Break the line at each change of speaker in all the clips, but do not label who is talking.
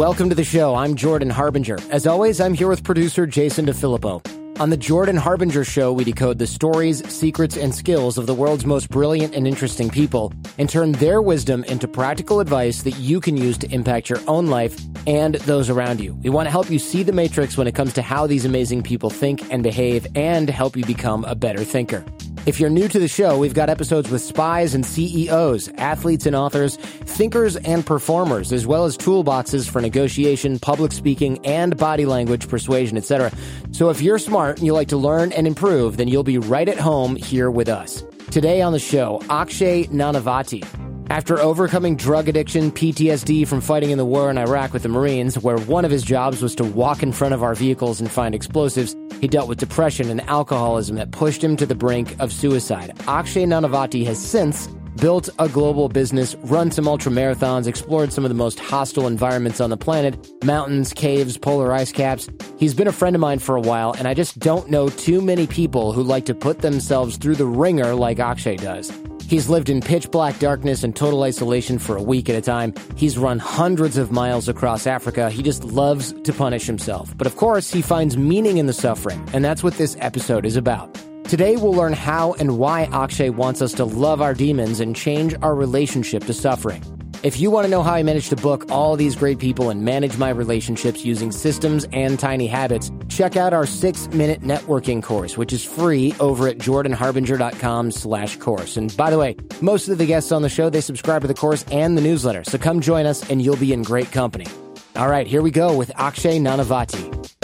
Welcome to the show. I'm Jordan Harbinger. As always, I'm here with producer Jason DeFilippo. On the Jordan Harbinger Show, we decode the stories, secrets, and skills of the world's most brilliant and interesting people and turn their wisdom into practical advice that you can use to impact your own life and those around you. We want to help you see the matrix when it comes to how these amazing people think and behave and help you become a better thinker. If you're new to the show, we've got episodes with spies and CEOs, athletes and authors, thinkers and performers, as well as toolboxes for negotiation, public speaking, and body language persuasion, etc. So if you're smart and you like to learn and improve, then you'll be right at home here with us. Today on the show, Akshay Nanavati. After overcoming drug addiction, PTSD from fighting in the war in Iraq with the Marines, where one of his jobs was to walk in front of our vehicles and find explosives, he dealt with depression and alcoholism that pushed him to the brink of suicide. Akshay Nanavati has since built a global business, run some ultra marathons, explored some of the most hostile environments on the planet mountains, caves, polar ice caps. He's been a friend of mine for a while, and I just don't know too many people who like to put themselves through the ringer like Akshay does. He's lived in pitch black darkness and total isolation for a week at a time. He's run hundreds of miles across Africa. He just loves to punish himself. But of course, he finds meaning in the suffering, and that's what this episode is about. Today, we'll learn how and why Akshay wants us to love our demons and change our relationship to suffering. If you want to know how I manage to book all these great people and manage my relationships using systems and tiny habits, check out our six minute networking course, which is free over at jordanharbinger.com slash course. And by the way, most of the guests on the show, they subscribe to the course and the newsletter. So come join us and you'll be in great company. All right, here we go with Akshay Nanavati.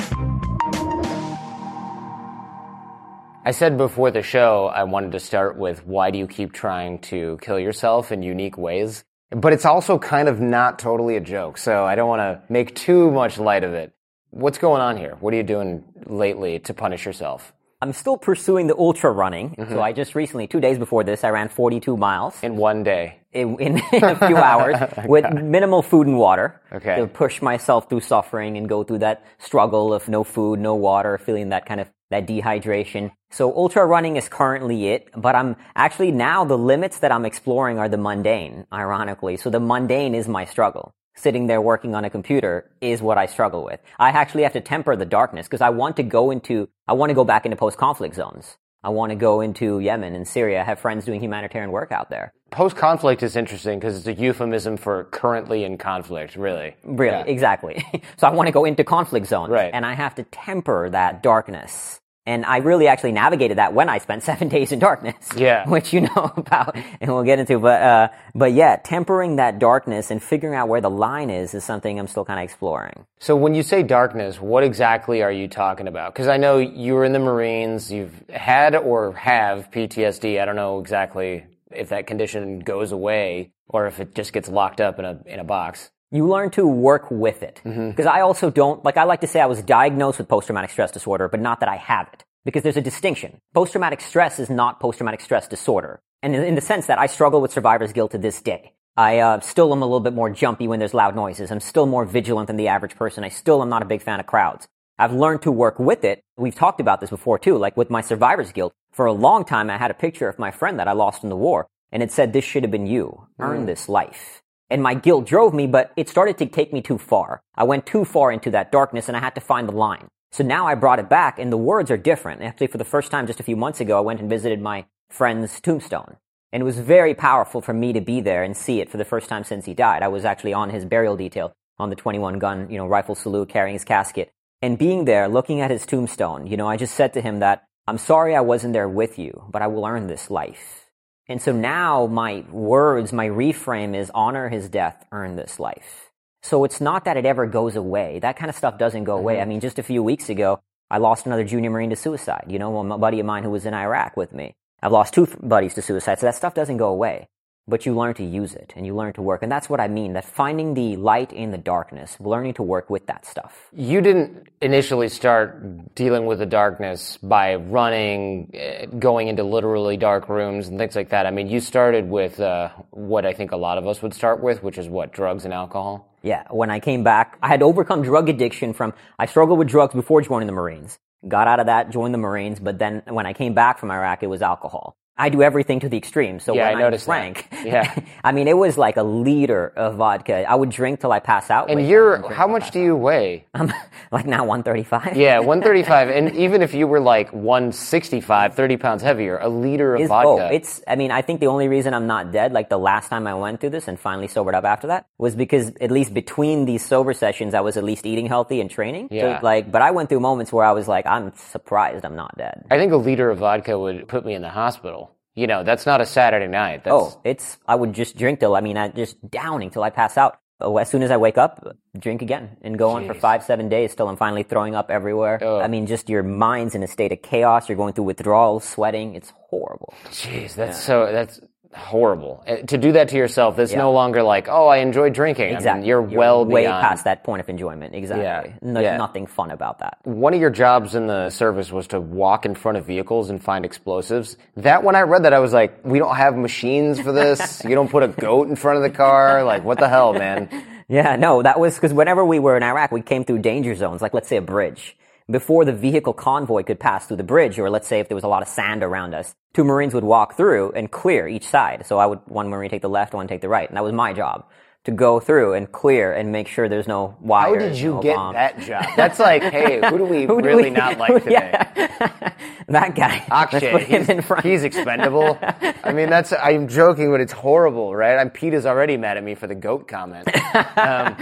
I said before the show, I wanted to start with why do you keep trying to kill yourself in unique ways? But it's also kind of not totally a joke, so I don't want to make too much light of it. What's going on here? What are you doing lately to punish yourself?
I'm still pursuing the ultra running. Mm-hmm. So I just recently, two days before this, I ran 42 miles.
In one day?
In, in, in a few hours with minimal food and water.
Okay.
To push myself through suffering and go through that struggle of no food, no water, feeling that kind of that dehydration. So ultra running is currently it, but I'm actually now the limits that I'm exploring are the mundane, ironically. So the mundane is my struggle. Sitting there working on a computer is what I struggle with. I actually have to temper the darkness because I want to go into, I want to go back into post-conflict zones. I want to go into Yemen and Syria. Have friends doing humanitarian work out there.
Post conflict is interesting because it's a euphemism for currently in conflict, really.
Really, yeah. exactly. so I want to go into conflict zones.
Right.
And I have to temper that darkness. And I really actually navigated that when I spent seven days in darkness.
Yeah.
Which you know about and we'll get into. But, uh, but yeah, tempering that darkness and figuring out where the line is is something I'm still kind of exploring.
So when you say darkness, what exactly are you talking about? Because I know you were in the Marines, you've had or have PTSD. I don't know exactly if that condition goes away or if it just gets locked up in a, in a box
you learn to work with it. Because mm-hmm. I also don't, like I like to say I was diagnosed with post-traumatic stress disorder, but not that I have it. Because there's a distinction. Post-traumatic stress is not post-traumatic stress disorder. And in, in the sense that I struggle with survivor's guilt to this day. I uh, still am a little bit more jumpy when there's loud noises. I'm still more vigilant than the average person. I still am not a big fan of crowds. I've learned to work with it. We've talked about this before too, like with my survivor's guilt. For a long time, I had a picture of my friend that I lost in the war, and it said, this should have been you. Earn mm. this life and my guilt drove me, but it started to take me too far. I went too far into that darkness and I had to find the line. So now I brought it back and the words are different. Actually, for the first time just a few months ago, I went and visited my friend's tombstone. And it was very powerful for me to be there and see it for the first time since he died. I was actually on his burial detail on the 21 gun, you know, rifle salute carrying his casket. And being there, looking at his tombstone, you know, I just said to him that, I'm sorry I wasn't there with you, but I will earn this life. And so now my words, my reframe is honor his death, earn this life. So it's not that it ever goes away. That kind of stuff doesn't go away. Mm-hmm. I mean, just a few weeks ago, I lost another junior Marine to suicide. You know, a buddy of mine who was in Iraq with me. I've lost two buddies to suicide. So that stuff doesn't go away but you learn to use it and you learn to work. And that's what I mean, that finding the light in the darkness, learning to work with that stuff.
You didn't initially start dealing with the darkness by running, eh, going into literally dark rooms and things like that. I mean, you started with uh, what I think a lot of us would start with, which is what, drugs and alcohol?
Yeah, when I came back, I had overcome drug addiction from, I struggled with drugs before joining the Marines. Got out of that, joined the Marines, but then when I came back from Iraq, it was alcohol. I do everything to the extreme. So
Yeah,
when
I noticed that.
drank,
Yeah.
I mean, it was like a liter of vodka. I would drink till I pass out.
And you're how much do you weigh?
I'm like now 135.
Yeah, 135. and even if you were like 165, 30 pounds heavier, a liter of
Is- oh,
vodka.
Oh, it's. I mean, I think the only reason I'm not dead, like the last time I went through this and finally sobered up after that, was because at least between these sober sessions, I was at least eating healthy and training. So,
Yeah.
like, but I went through moments where I was like, I'm surprised I'm not dead.
I think a liter of vodka would put me in the hospital. You know, that's not a Saturday night. That's,
Oh, it's. I would just drink till. I mean, I just downing till I pass out. Oh, As soon as I wake up, drink again and go on for five, seven days till I'm finally throwing up everywhere.
Oh.
I mean, just your mind's in a state of chaos. You're going through withdrawals, sweating. It's horrible.
Jeez, that's so that's horrible. Uh, To do that to yourself, that's
Yeah.
no longer like, oh, I enjoy drinking. I mean,
Exactly.
you're, well
way
beyond.
past that point of enjoyment. Exactly.
Yeah.
No,
Yeah.
Nothing fun about that.
One of your jobs in the service was to walk in front of vehicles and find explosives. That when I read that, I was like, we don't have machines for this. you don't put a goat in front of the car. Like, what the hell, man?
Yeah, no, that was because whenever we were in Iraq, we came through danger zones, like let's say a bridge. Before the vehicle convoy could pass through the bridge, or let's say if there was a lot of sand around us, two Marines would walk through and clear each side. So I would, one Marine take the left, one take the right. And that was my job. To go through and clear and make sure there's no wires.
How did you
no
get
bombs.
that job? That's like, hey, who do we
Who do
really
we-
not like today?
Yeah. that guy.
Akshay, he's,
in front.
he's expendable. I mean, that's, I'm joking, but it's horrible, right? I'm, Peter's already mad at me for the goat comment. Um,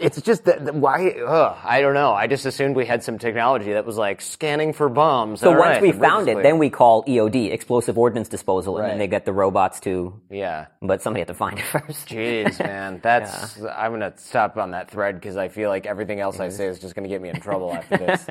it's just that, that why, ugh, I don't know. I just assumed we had some technology that was like scanning for bombs.
So
All
once
right,
we found it,
clear.
then we call EOD, explosive ordnance disposal, and
Right.
then they get the robots to.
Yeah.
But somebody had to find it first.
Jeez, man, that's. I'm gonna stop on that thread because I feel like everything else I say is just gonna get me in trouble after this.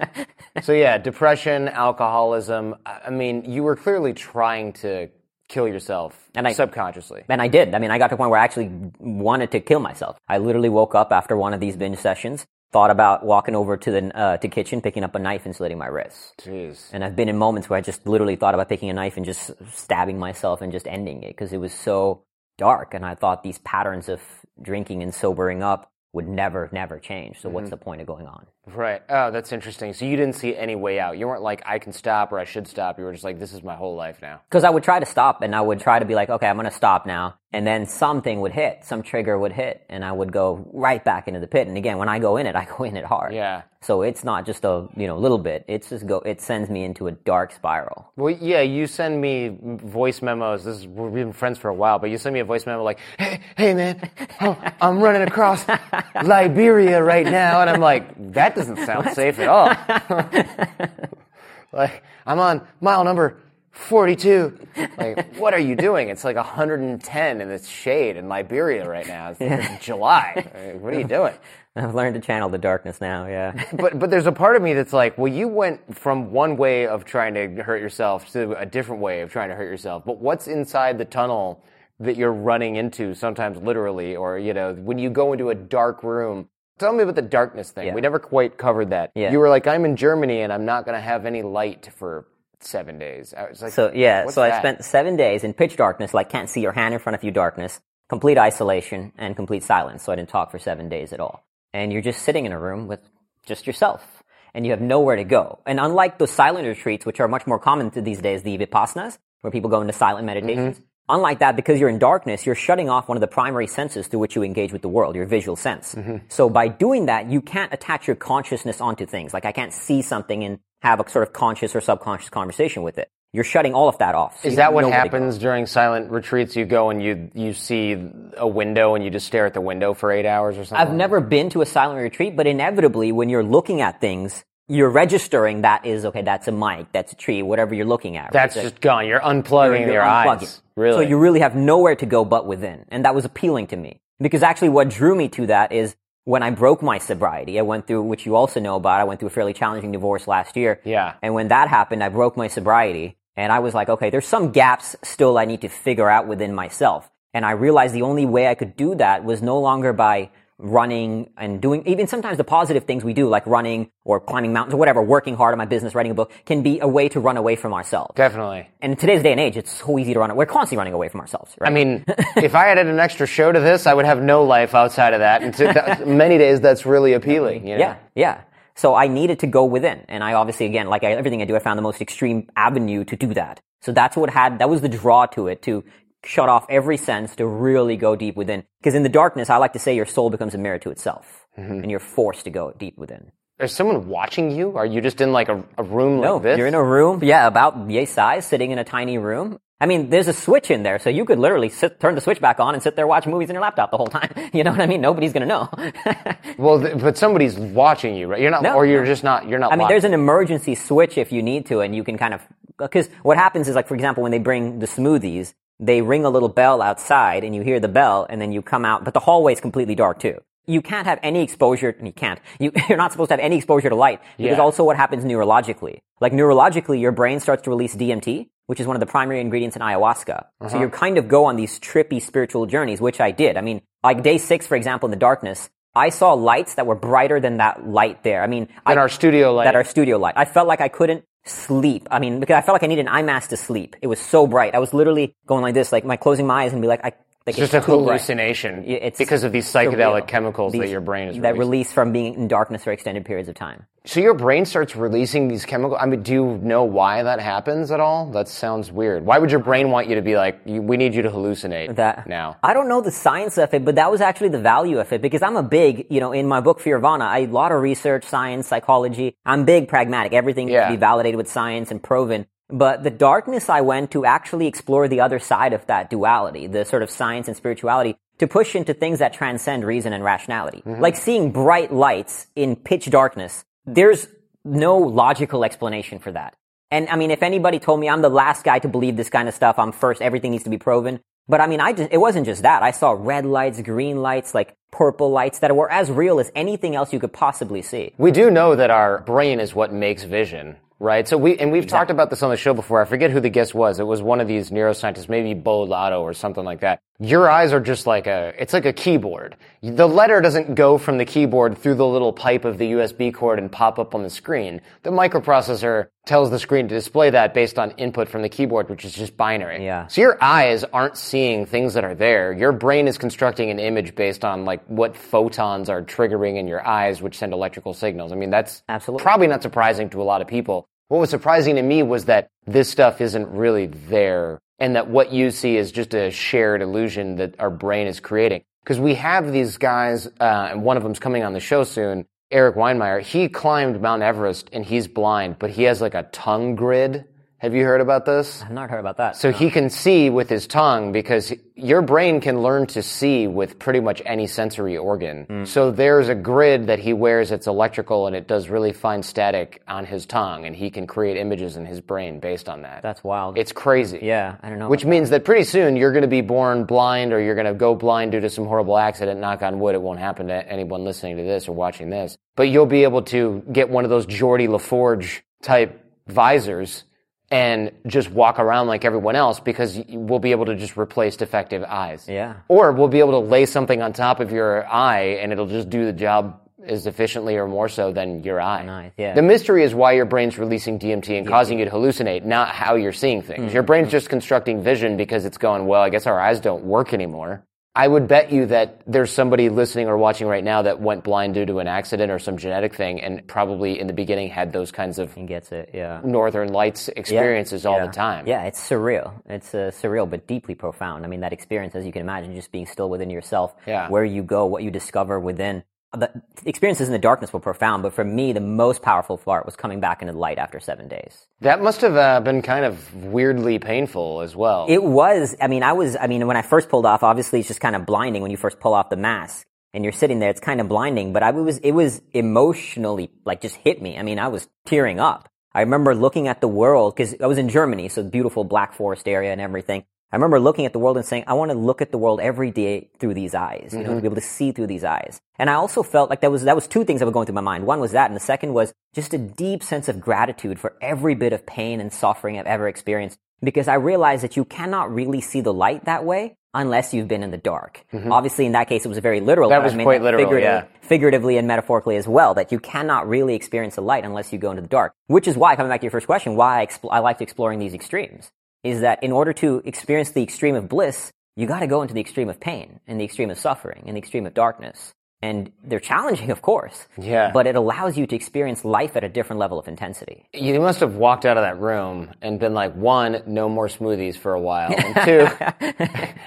so yeah, depression, alcoholism. I I mean, you were clearly trying to kill yourself
And I-
subconsciously.
And I did. I mean, I got to a point where I actually wanted to kill myself. I literally woke up after one of these binge sessions, thought about walking over to the uh, to kitchen, picking up a knife and slitting my wrist.
Jeez.
And I've been in moments where I just literally thought about picking a knife and just stabbing myself and just ending it because it was so dark. And I thought these patterns of drinking and sobering up would never, never change. So what's mm-hmm. the point of going on?
Right. Oh, that's interesting. So you didn't see any way out. You weren't like, I can stop or I should stop. You were just like, this is my whole life now.
Because I would try to stop and I would try to be like, okay, I'm going to stop now. And then something would hit, some trigger would hit, and I would go right back into the pit. And again, when I go in it, I go in it hard.
Yeah.
So it's not just a, you know, little bit. It's just go, it sends me into a dark spiral.
Well, yeah, you send me voice memos. This is, we've been friends for a while, but you send me a voice memo like, hey, hey man, oh, I'm running across Liberia right now. And I'm like, that doesn't sound safe at all. like, I'm on mile number 42. Like, what are you doing? It's like 110 in the shade in Liberia right now. It's, it's July. Like, What are you doing?
I've learned to channel the darkness now, yeah.
but but there's a part of me that's like, well, you went from one way of trying to hurt yourself to a different way of trying to hurt yourself. But what's inside the tunnel that you're running into, sometimes literally, or you know, when you go into a dark room? Tell me about the darkness thing.
Yeah.
We never quite covered that.
Yeah.
You were like, I'm in Germany and I'm not going to have any light for seven days. I was like,
So yeah, so I spent seven days in pitch darkness, like can't see your hand in front of you darkness, complete isolation and complete silence. So I didn't talk for seven days at all. And you're just sitting in a room with just yourself. And you have nowhere to go. And unlike those silent retreats, which are much more common to these days, the vipassanas, where people go into silent mm-hmm. meditations, unlike that, because you're in darkness, you're shutting off one of the primary senses through which you engage with the world, your visual sense. Mm-hmm. So by doing that, you can't attach your consciousness onto things. Like I can't see something and have a sort of conscious or subconscious conversation with it. You're shutting all of that off. So
Is that what
nowhere to go.
happens during silent retreats? You go and you you see a window and you just stare at the window for eight hours or something.
I've never been to a silent retreat, but inevitably when you're looking at things, you're registering that is, okay, that's a mic, that's a tree, whatever you're looking at. right?
That's
It's
just gone. You're unplugging
you're
your
unplugging.
eyes. Really?
So you really have nowhere to go but within. And that was appealing to me. Because actually what drew me to that is when I broke my sobriety, I went through, which you also know about, I went through a fairly challenging divorce last year.
Yeah.
And when that happened, I broke my sobriety and I was like, okay, there's some gaps still I need to figure out within myself. And I realized the only way I could do that was no longer by running and doing even sometimes the positive things we do like running or climbing mountains or whatever working hard on my business writing a book can be a way to run away from ourselves
Definitely.
and in today's day and age it's so easy to run away. we're constantly running away from ourselves right
I mean, if I added an extra show to this, I would have no life outside of that. And to, that, many days, that's really appealing. You know?
Yeah, yeah. So I needed to go within, and I obviously, again, like I, everything I do, I found the most extreme avenue to do that. So that's what had, that was the draw to it, to shut off every sense, to really go deep within. Because in the darkness, I like to say your soul becomes a mirror to itself. Mm-hmm. And you're forced to go deep within.
Is someone watching you? Are you just in like a, a room
No,
like this?
you're in a room, yeah, about yay size, sitting in a tiny room. I mean, there's a switch in there, so you could literally sit, turn the switch back on and sit there watching movies on your laptop the whole time. You know what I mean? Nobody's gonna know.
well, th- but somebody's watching you, right? You're not,
No,
or you're
no.
just not. You're not.
I mean,
locked.
there's an emergency switch if you need to, and you can kind of, because what happens is like, for example, when they bring the smoothies, they ring a little bell outside and you hear the bell and then you come out, but the hallway is completely dark too. You can't have any exposure, and you can't. You, you're not supposed to have any exposure to light because
Yeah.
also what happens neurologically. Like neurologically, your brain starts to release DMT, which is one of the primary ingredients in ayahuasca. So uh-huh. you kind of go on these trippy spiritual journeys, which I did. I mean, like day six, for example, in the darkness, I saw lights that were brighter than that light there. I mean,
in
I,
our studio light.
that our studio light. I felt like I couldn't sleep. I mean, because I felt like I needed an eye mask to sleep. It was so bright. I was literally going like this, like my closing my eyes and be like, I, like
it's just a hallucination
It's
because of these psychedelic
surreal.
chemicals that your brain is
that release from being in darkness for extended periods of time.
So your brain starts releasing these chemicals. I mean, do you know why that happens at all? That sounds weird. Why would your brain want you to be like, we need you to hallucinate
That
now?
I don't know the science of it, but that was actually the value of it because I'm a big, you know, in my book Fearvana, I a lot of research, science, psychology. I'm big pragmatic. Everything
Yeah.
needs to be validated with science and proven. But the darkness I went to actually explore the other side of that duality, the sort of science and spirituality, to push into things that transcend reason and rationality.
Mm-hmm.
Like seeing bright lights in pitch darkness. There's no logical explanation for that. And I mean, if anybody told me I'm the last guy to believe this kind of stuff, I'm first, everything needs to be proven. But I mean, I just, it wasn't just that. I saw red lights, green lights, like purple lights that were as real as anything else you could possibly see.
We do know that our brain is what makes vision, right? So we and we've talked about this on the show before. I forget who the guest was. It was one of these neuroscientists, maybe Beau Lotto or something like that. Your eyes are just like a it's like a keyboard. The letter doesn't go from the keyboard through the little pipe of the USB cord and pop up on the screen. The microprocessor tells the screen to display that based on input from the keyboard, which is just binary.
Yeah.
So your eyes aren't seeing things that are there. Your brain is constructing an image based on like what photons are triggering in your eyes, which send electrical signals. I mean, that's
Absolutely.
probably not surprising to a lot of people. What was surprising to me was that this stuff isn't really there and that what you see is just a shared illusion that our brain is creating. Because we have these guys, uh, and one of them's coming on the show soon, Erik Weihenmayer. He climbed Mount Everest and he's blind, but he has like a tongue grid. Have you heard about this?
I've not heard about that.
So he can see with his tongue because your brain can learn to see with pretty much any sensory organ.
Hmm.
So there's a grid that he wears that's electrical and it does really fine static on his tongue and he can create images in his brain based on that.
That's wild.
It's crazy.
yeah, I don't know.
Which means that pretty soon you're going to be born blind or you're going to go blind due to some horrible accident. Knock on wood, it won't happen to anyone listening to this or watching this. But you'll be able to get one of those Geordi La Forge type visors and just walk around like everyone else because we'll be able to just replace defective eyes.
Yeah.
Or we'll be able to lay something on top of your eye and it'll just do the job as efficiently or more so than your eye.
Nice, yeah.
The mystery is why your brain's releasing DMT and causing you to hallucinate, not how you're seeing things.
Mm-hmm.
Your brain's just constructing vision because it's going, well, I guess our eyes don't work anymore. I would bet you that there's somebody listening or watching right now that went blind due to an accident or some genetic thing and probably in the beginning had those kinds of
he gets it. Yeah.
northern lights experiences all
Yeah.
the time.
Yeah, it's surreal. It's uh, surreal, but deeply profound. I mean, that experience, as you can imagine, just being still within yourself,
Yeah.
where you go, what you discover within. The experiences in the darkness were profound, but for me, the most powerful part was coming back into the light after seven days.
That must have uh, been kind of weirdly painful as well.
It was, I mean, I was, I mean, when I first pulled off, obviously it's just kind of blinding when you first pull off the mask and you're sitting there, it's kind of blinding, but I was, it was emotionally, like, just hit me. I mean, I was tearing up. I remember looking at the world, because I was in Germany, so beautiful Black Forest area and everything. I remember looking at the world and saying, I want to look at the world every day through these eyes, you know, to mm-hmm. be able to see through these eyes. And I also felt like that was, that was two things that were going through my mind. One was that, and the second was just a deep sense of gratitude for every bit of pain and suffering I've ever experienced. Because I realized that you cannot really see the light that way unless you've been in the dark. Mm-hmm. Obviously, in that case, it was very literal.
That
but I
was
mean
quite literal,
figurative-
yeah.
Figuratively and metaphorically as well, that you cannot really experience the light unless you go into the dark. Which is why, coming back to your first question, why I, expl- I liked exploring these extremes is that in order to experience the extreme of bliss, you got to go into the extreme of pain and the extreme of suffering and the extreme of darkness. and they're challenging, of course.
Yeah.
But it allows you to experience life at a different level of intensity.
You must have walked out of that room and been like, one, no more smoothies for a while, and two,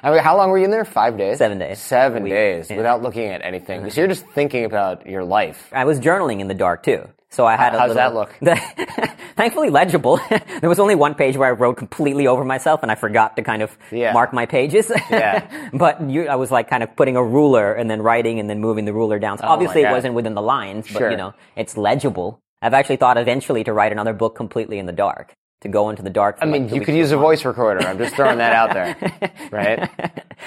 I mean, how long were you in there? Five days.
Seven days.
Seven days
yeah.
without looking at anything. So you're just thinking about your life.
I was journaling in the dark too. So I had a
How's
little,
that
look? thankfully legible. there was only one page where I wrote completely over myself and I forgot to kind of
Yeah.
mark my pages.
Yeah.
but you, I was like kind of putting a ruler and then writing and then moving the ruler down. So
Oh
obviously it wasn't within the lines, but
Sure.
you know, it's legible. I've actually thought eventually to write another book completely in the dark. To go into the dark.
I mean,
two
you could use a voice recorder. I'm just throwing that out there, right?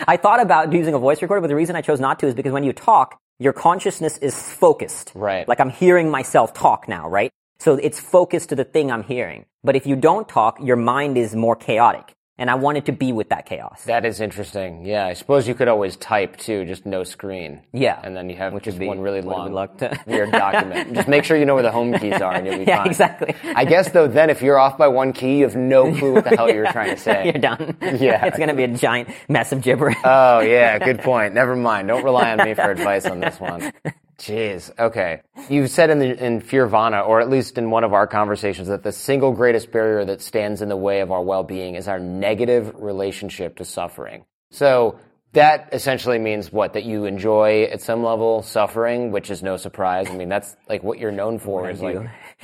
I thought about using a voice recorder, but the reason I chose not to is because when you talk, your consciousness is focused.
Right.
Like I'm hearing myself talk now, right? So it's focused to the thing I'm hearing. But if you don't talk, your mind is more chaotic. And I wanted to be with that chaos.
That is interesting. Yeah, I suppose you could always type too, just no screen.
Yeah.
and then you have
Which
just one really long,
to-
weird document. just make sure you know where the home keys are, and you'll be
Yeah,
fine.
exactly.
I guess though, then if you're off by one key, you have no clue what the hell you're trying to say.
You're done.
Yeah.
it's going to be a giant mess of gibberish.
Oh yeah, good point. Never mind. Don't rely on me for advice on this one. Jeez. Okay. You've said in the in Fearvana, or at least in one of our conversations, that the single greatest barrier that stands in the way of our well-being is our negative relationship to suffering. So that essentially means what? That you enjoy at some level suffering, which is no surprise. I mean, that's like what you're known for. Is like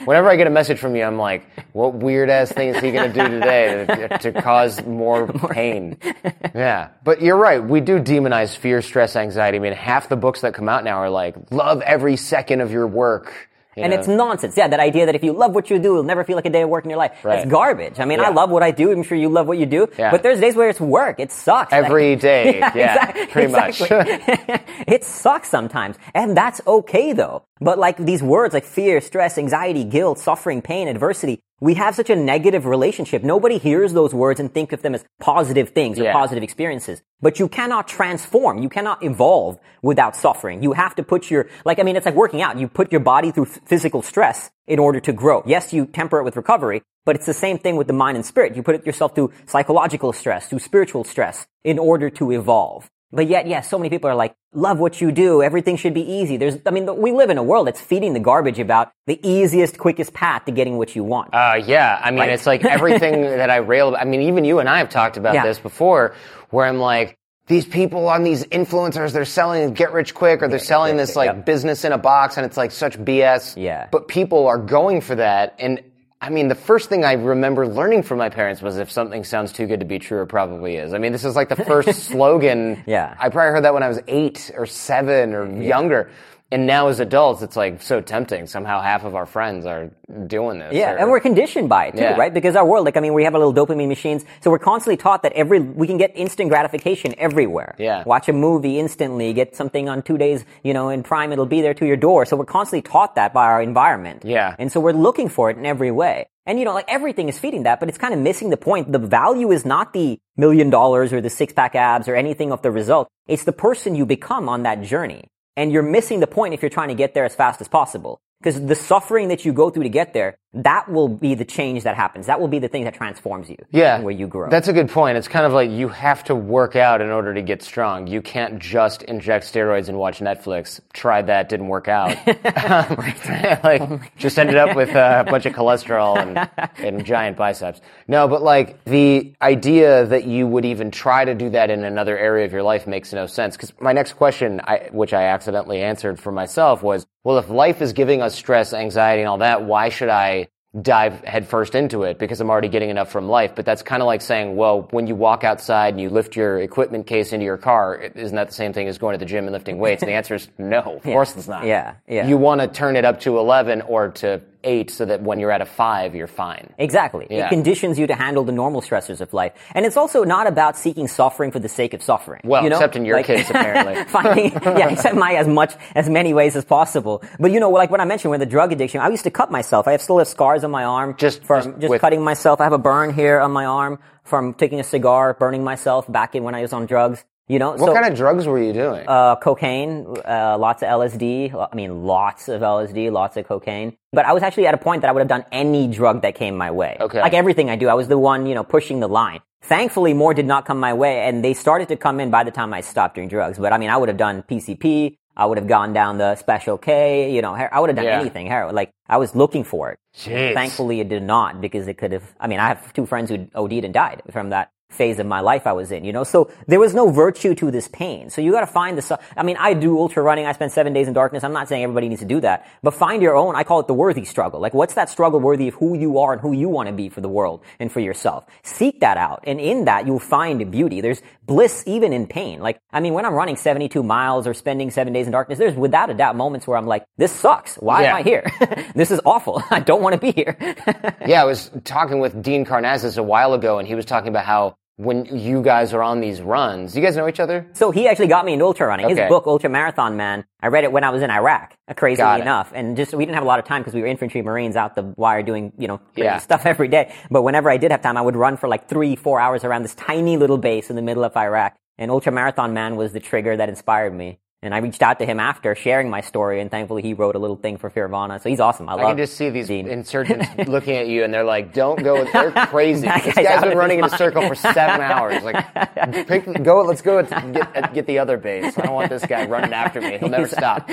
whenever I get a message from you, I'm like, what weird ass thing is he going to do today to, to cause more pain? Yeah, but you're right. We do demonize fear, stress, anxiety. I mean, half the books that come out now are like, love every second of your work. You
And
know?
it's nonsense. Yeah, that idea that if you love what you do, you'll never feel like a day of work in your life.
Right.
That's garbage. I mean,
Yeah.
I love what I do. I'm sure you love what you do.
Yeah.
But there's days where it's work. It sucks.
every day. Yeah,
exact-
pretty much.
exactly. it sucks sometimes. And that's okay though. But like these words like fear, stress, anxiety, guilt, suffering, pain, adversity, we have such a negative relationship. Nobody hears those words and think of them as positive things or
Yeah.
positive experiences. But you cannot transform. You cannot evolve without suffering. You have to put your, like, I mean, it's like working out. You put your body through physical stress in order to grow. Yes, you temper it with recovery, but it's the same thing with the mind and spirit. You put it yourself through psychological stress, through spiritual stress in order to evolve. But yet, yeah, so many people are like, love what you do. Everything should be easy. There's, I mean, we live in a world that's feeding the garbage about the easiest, quickest path to getting what you want.
Uh, yeah, I mean,
Right.
it's like everything that I rail about. I mean, even you and I have talked about
Yeah.
this before, where I'm like, these people on these influencers, they're selling get rich quick, or they're selling this like
Yep.
business in a box, and it's like such BS.
Yeah.
But people are going for that, and I mean, the first thing I remember learning from my parents was if something sounds too good to be true, it probably is. I mean, this is like the first slogan.
Yeah.
I probably heard that when I was eight or seven or younger. And now as adults, it's like so tempting. Somehow half of our friends are doing this.
Yeah,
or-
and we're conditioned by it too,
Yeah.
right? Because our world, like, I mean, we have a little dopamine machines, so we're constantly taught that every, we can get instant gratification everywhere.
Yeah.
Watch a movie instantly, get something on two days, you know, in Prime, it'll be there to your door. So we're constantly taught that by our environment.
Yeah.
And so we're looking for it in every way. And you know, like everything is feeding that, but it's kind of missing the point. The value is not the million dollars or the six pack abs or anything of the result. It's the person you become on that journey. And you're missing the point if you're trying to get there as fast as possible. Because the suffering that you go through to get there, that will be the change that happens. That will be the thing that transforms you.
yeah,
Where you grow.
That's a good point. It's kind of like you have to work out in order to get strong. You can't just inject steroids and watch Netflix. Tried that, didn't work out. Um, like, oh just ended up with a bunch of cholesterol and, and giant biceps. No, but like the idea that you would even try to do that in another area of your life makes no sense. Because my next question, I, which I accidentally answered for myself, was, well, if life is giving us stress, anxiety, and all that, why should I dive headfirst into it because I'm already getting enough from life. But that's kind of like saying, well, when you walk outside and you lift your equipment case into your car, isn't that the same thing as going to the gym and lifting weights? And the answer is no, of course it's not.
Yeah, yeah.
You want to turn it up to 11 or to 8 so that when you're at a 5, you're fine.
Exactly.
Yeah.
It conditions you to handle the normal stressors of life. And it's also not about seeking suffering for the sake of suffering.
Well,
you know?
except in your
Like-
case, apparently.
finding, yeah, except my as much, as many ways as possible. But you know, like what I mentioned with the drug addiction, I used to cut myself. I have still have scars on my arm.
Just-
from
just
just,
with-
cutting myself. I have a burn here on my arm from taking a cigar, burning myself back in when I was on drugs. You know,
What kind of drugs were you doing?
uh, cocaine, uh, lots of LSD. I mean, lots of LSD, lots of cocaine. But I was actually at a point that I would have done any drug that came my way.
Okay.
Like everything I do, I was the one, you know, pushing the line. Thankfully, more did not come my way, and they started to come in by the time I stopped doing drugs. But I mean, I would have done PCP. I would have gone down the special K, you know, I would have done
Yeah.
anything. Heroin. Like, I was looking for it.
Jeez.
Thankfully, it did not because it could have. I mean, I have two friends who OD'd and died from that phase of my life I was in. You know, so there was no virtue to this pain. So you got to find the. I mean, I do ultra running. I spend seven days in darkness. I'm not saying everybody needs to do that, but find your own. I call it the worthy struggle. Like, what's that struggle worthy of who you are and who you want to be for the world and for yourself? Seek that out, and in that you'll find beauty. There's bliss even in pain. Like, I mean, when I'm running 72 miles or spending seven days in darkness, there's without a doubt moments where I'm like, this sucks. Why
Yeah.
am I here? this is awful. I don't want to be here.
Yeah, I was talking with Dean Karnazes a while ago, and he was talking about how when you guys are on these runs, you guys know each other?
So he actually got me into ultra running.
Okay.
His book, Ultra Marathon Man, I read it when I was in Iraq, crazily enough. And just, we didn't have a lot of time because we were infantry marines out the wire doing, you know, crazy
Yeah.
stuff every day. But whenever I did have time, I would run for like three, four hours around this tiny little base in the middle of Iraq. And Ultra Marathon Man was the trigger that inspired me. And I reached out to him after sharing my story, and thankfully he wrote a little thing for Fearvana. So he's awesome. I, love.
I can just see these
Dean.
insurgents looking at you, and they're like, "Don't go." They're crazy. This
guy's
been running in a circle for seven hours. Like, pick, go. Let's go get, get the other base. I don't want this guy running after me. He'll never stop.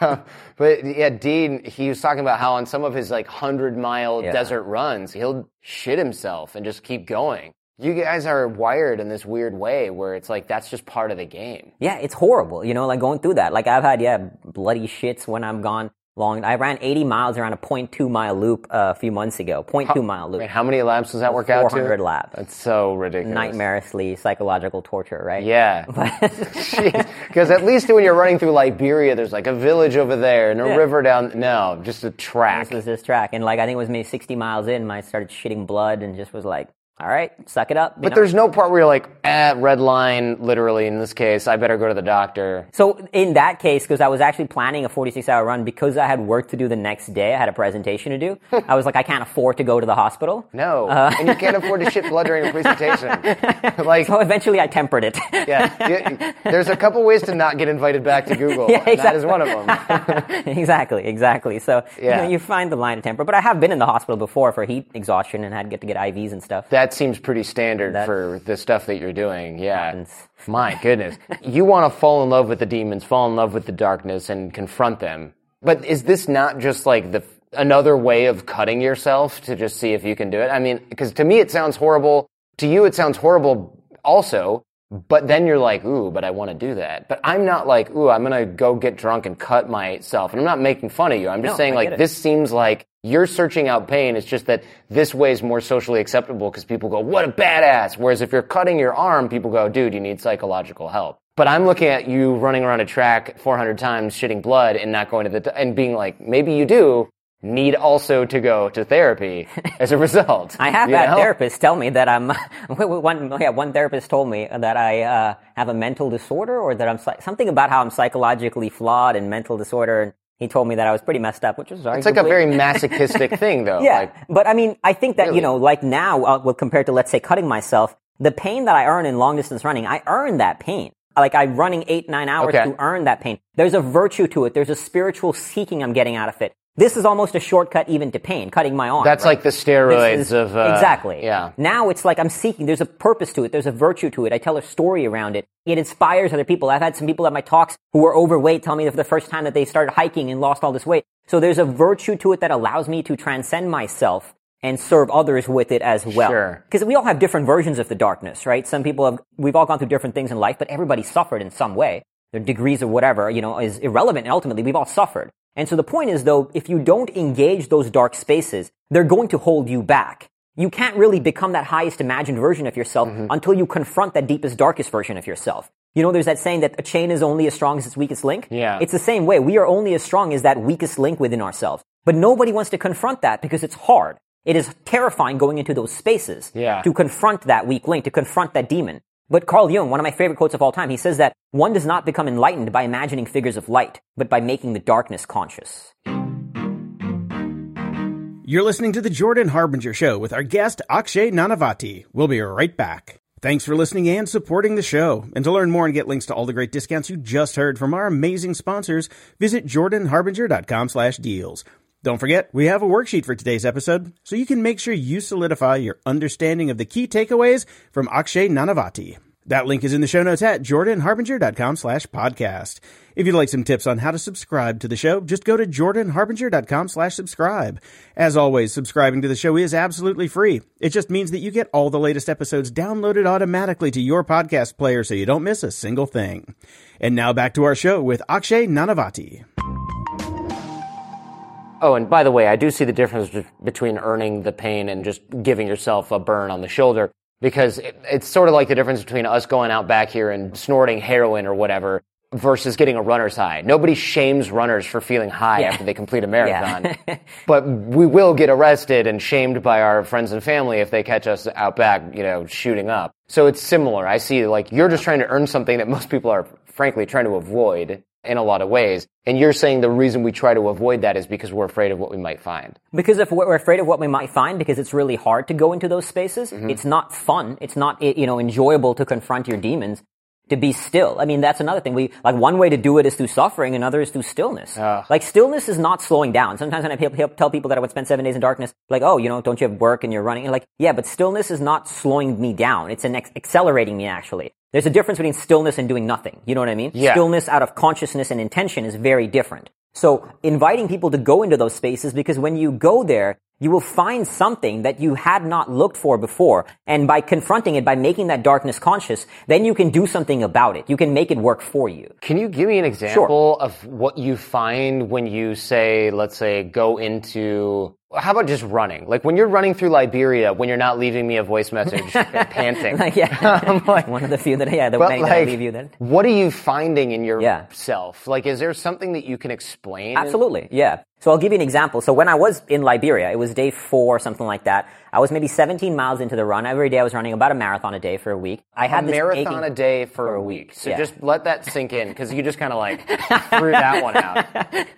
Uh, but yeah, Dean, he was talking about how on some of his like hundred mile
Yeah.
desert runs, he'll shit himself and just keep going. You guys are wired in this weird way where it's like that's just part of the game.
Yeah, it's horrible, you know, like going through that. Like I've had, yeah, bloody shits when I'm gone long. I ran 80 miles around a 0.2 mile loop uh, a few months ago. 0.2 mile loop.
Wait, how many laps does that work out to?
400 laps.
That's so ridiculous.
Nightmarishly psychological torture, right?
Yeah. Because at least when you're running through Liberia, there's like a village over there and a
Yeah.
river down. No, just a track.
This was this track. And like, I think it was maybe 60 miles in, I started shitting blood and just was like, all right, suck it up.
But
know?
there's no part where you're like, eh, red line, literally in this case, I better go to the doctor.
So in that case, because I was actually planning a 46 hour run, because I had work to do the next day, I had a presentation to do. I was like, I can't afford to go to the hospital.
No.
Uh,
and you can't afford to shit blood during a presentation. like,
So eventually I tempered it.
yeah. you- there's a couple ways to not get invited back to Google.
Yeah,
and That is one of them.
exactly, exactly. So you, know, you find the line of temper. But I have been in the hospital before for heat exhaustion and had to get to get IVs and stuff.
That seems pretty standard
That-
for the stuff that you're doing. Yeah.
Happens.
My goodness. you want to fall in love with the demons, fall in love with the darkness, and confront them. But is this not just like the another way of cutting yourself to just see if you can do it? I mean, because to me it sounds horrible. To you it sounds horrible also. But then you're like, ooh, but I want to do that. But I'm not like, ooh, I'm gonna go get drunk and cut myself. And I'm not making fun of you. I'm just
No,
saying
I
like this seems like you're searching out pain. It's just that this way is more socially acceptable because people go, what a badass. Whereas if you're cutting your arm, people go, dude, you need psychological help. But I'm looking at you running around a track 400 times, shitting blood and not going to the, and being like, maybe you do need also to go to therapy as a result.
I have had therapists tell me that I'm one. Yeah, one therapist told me that I uh, have a mental disorder, or that I'm something about how I'm psychologically flawed and mental disorder. And he told me that I was pretty messed up, which was
It's like a very masochistic thing though.
yeah.
Like,
but I mean, I think that
Really?
you know, like now, uh, well, compared to let's say cutting myself, the pain that I earn in long distance running, I earn that pain. Like I'm running eight nine hours
Okay.
to earn that pain. There's a virtue to it. There's a spiritual seeking I'm getting out of it. This is almost a shortcut even to pain, cutting my arm.
that's
right?
like the steroids
is-
of, uh,
exactly.
Yeah.
Now it's like I'm seeking. There's a purpose to it. There's a virtue to it. I tell a story around it. It inspires other people. I've had some people at my talks who were overweight tell me for the first time that they started hiking and lost all this weight. So there's a virtue to it that allows me to transcend myself and serve others with it as well.
Sure.
Because we all have different versions of the darkness, right? Some people have, we've all gone through different things in life, but everybody suffered in some way. Their degrees or whatever, you know, is irrelevant. And ultimately, we've all suffered. And so the point is, though, if you don't engage those dark spaces, they're going to hold you back. You can't really become that highest imagined version of yourself mm-hmm. until you confront that deepest, darkest version of yourself. You know, there's that saying that a chain is only as strong as its weakest link.
Yeah.
It's the same way. We are only as strong as that weakest link within ourselves. But nobody wants to confront that because it's hard. It is terrifying going into those spaces
Yeah.
to confront that weak link, to confront that demon. But Carl Jung, one of my favorite quotes of all time, he says that one does not become enlightened by imagining figures of light, but by making the darkness conscious.
You're listening to the Jordan Harbinger Show with our guest Akshay Nanavati. We'll be right back. Thanks for listening and supporting the show. And to learn more and get links to all the great discounts you just heard from our amazing sponsors, visit jordanharbinger.com slash deals. Don't forget, we have a worksheet for today's episode, so you can make sure you solidify your understanding of the key takeaways from Akshay Nanavati. That link is in the show notes at jordanharbinger.com slash podcast. If you'd like some tips on how to subscribe to the show, just go to jordanharbinger.com slash subscribe. As always, subscribing to the show is absolutely free. It just means that you get all the latest episodes downloaded automatically to your podcast player so you don't miss a single thing. And now back to our show with Akshay Nanavati.
Oh, and by the way, I do see the difference between earning the pain and just giving yourself a burn on the shoulder because it, it's sort of like the difference between us going out back here and snorting heroin or whatever versus getting a runner's high. Nobody shames runners for feeling high
Yeah.
after they complete a marathon.
Yeah.
but we will get arrested and shamed by our friends and family if they catch us out back, you know, shooting up. So it's similar. I see like you're just trying to earn something that most people are frankly trying to avoid in a lot of ways. And you're saying the reason we try to avoid that is because we're afraid of what we might find.
Because if we're afraid of what we might find, because it's really hard to go into those spaces, mm-hmm. it's not fun. It's not, you know, enjoyable to confront your demons. To be still. I mean, that's another thing. We, like, one way to do it is through suffering, another is through stillness. Ah. Like, stillness is not slowing down. Sometimes when I tell people that I would spend seven days in darkness, like, oh, you know, don't you have work and you're running? And like, yeah, but stillness is not slowing me down. It's an ex- accelerating me, actually. There's a difference between stillness and doing nothing. You know what I mean?
Yeah.
Stillness out of consciousness and intention is very different. So inviting people to go into those spaces because when you go there, you will find something that you had not looked for before. And by confronting it, by making that darkness conscious, then you can do something about it. You can make it work for you.
Can you give me an example of what you find when you say, let's say, go into, how about just running? Like when you're running through Liberia, when you're not leaving me a voice message, panting.
Like, yeah.
I'm like-
One of the few that, yeah, the
But
way that I
like,
leave you then.
what are you finding in
Yeah.
yourself? Like, is there something that you can explain?
Absolutely, yeah. So I'll give you an example. So when I was in Liberia, it was day four, something like that. I was maybe 17 miles into the run. Every day I was running about a marathon a day for a week. I had this
marathon a day for, a week. So
yeah.
just let that sink in because you just kind of like threw that one out.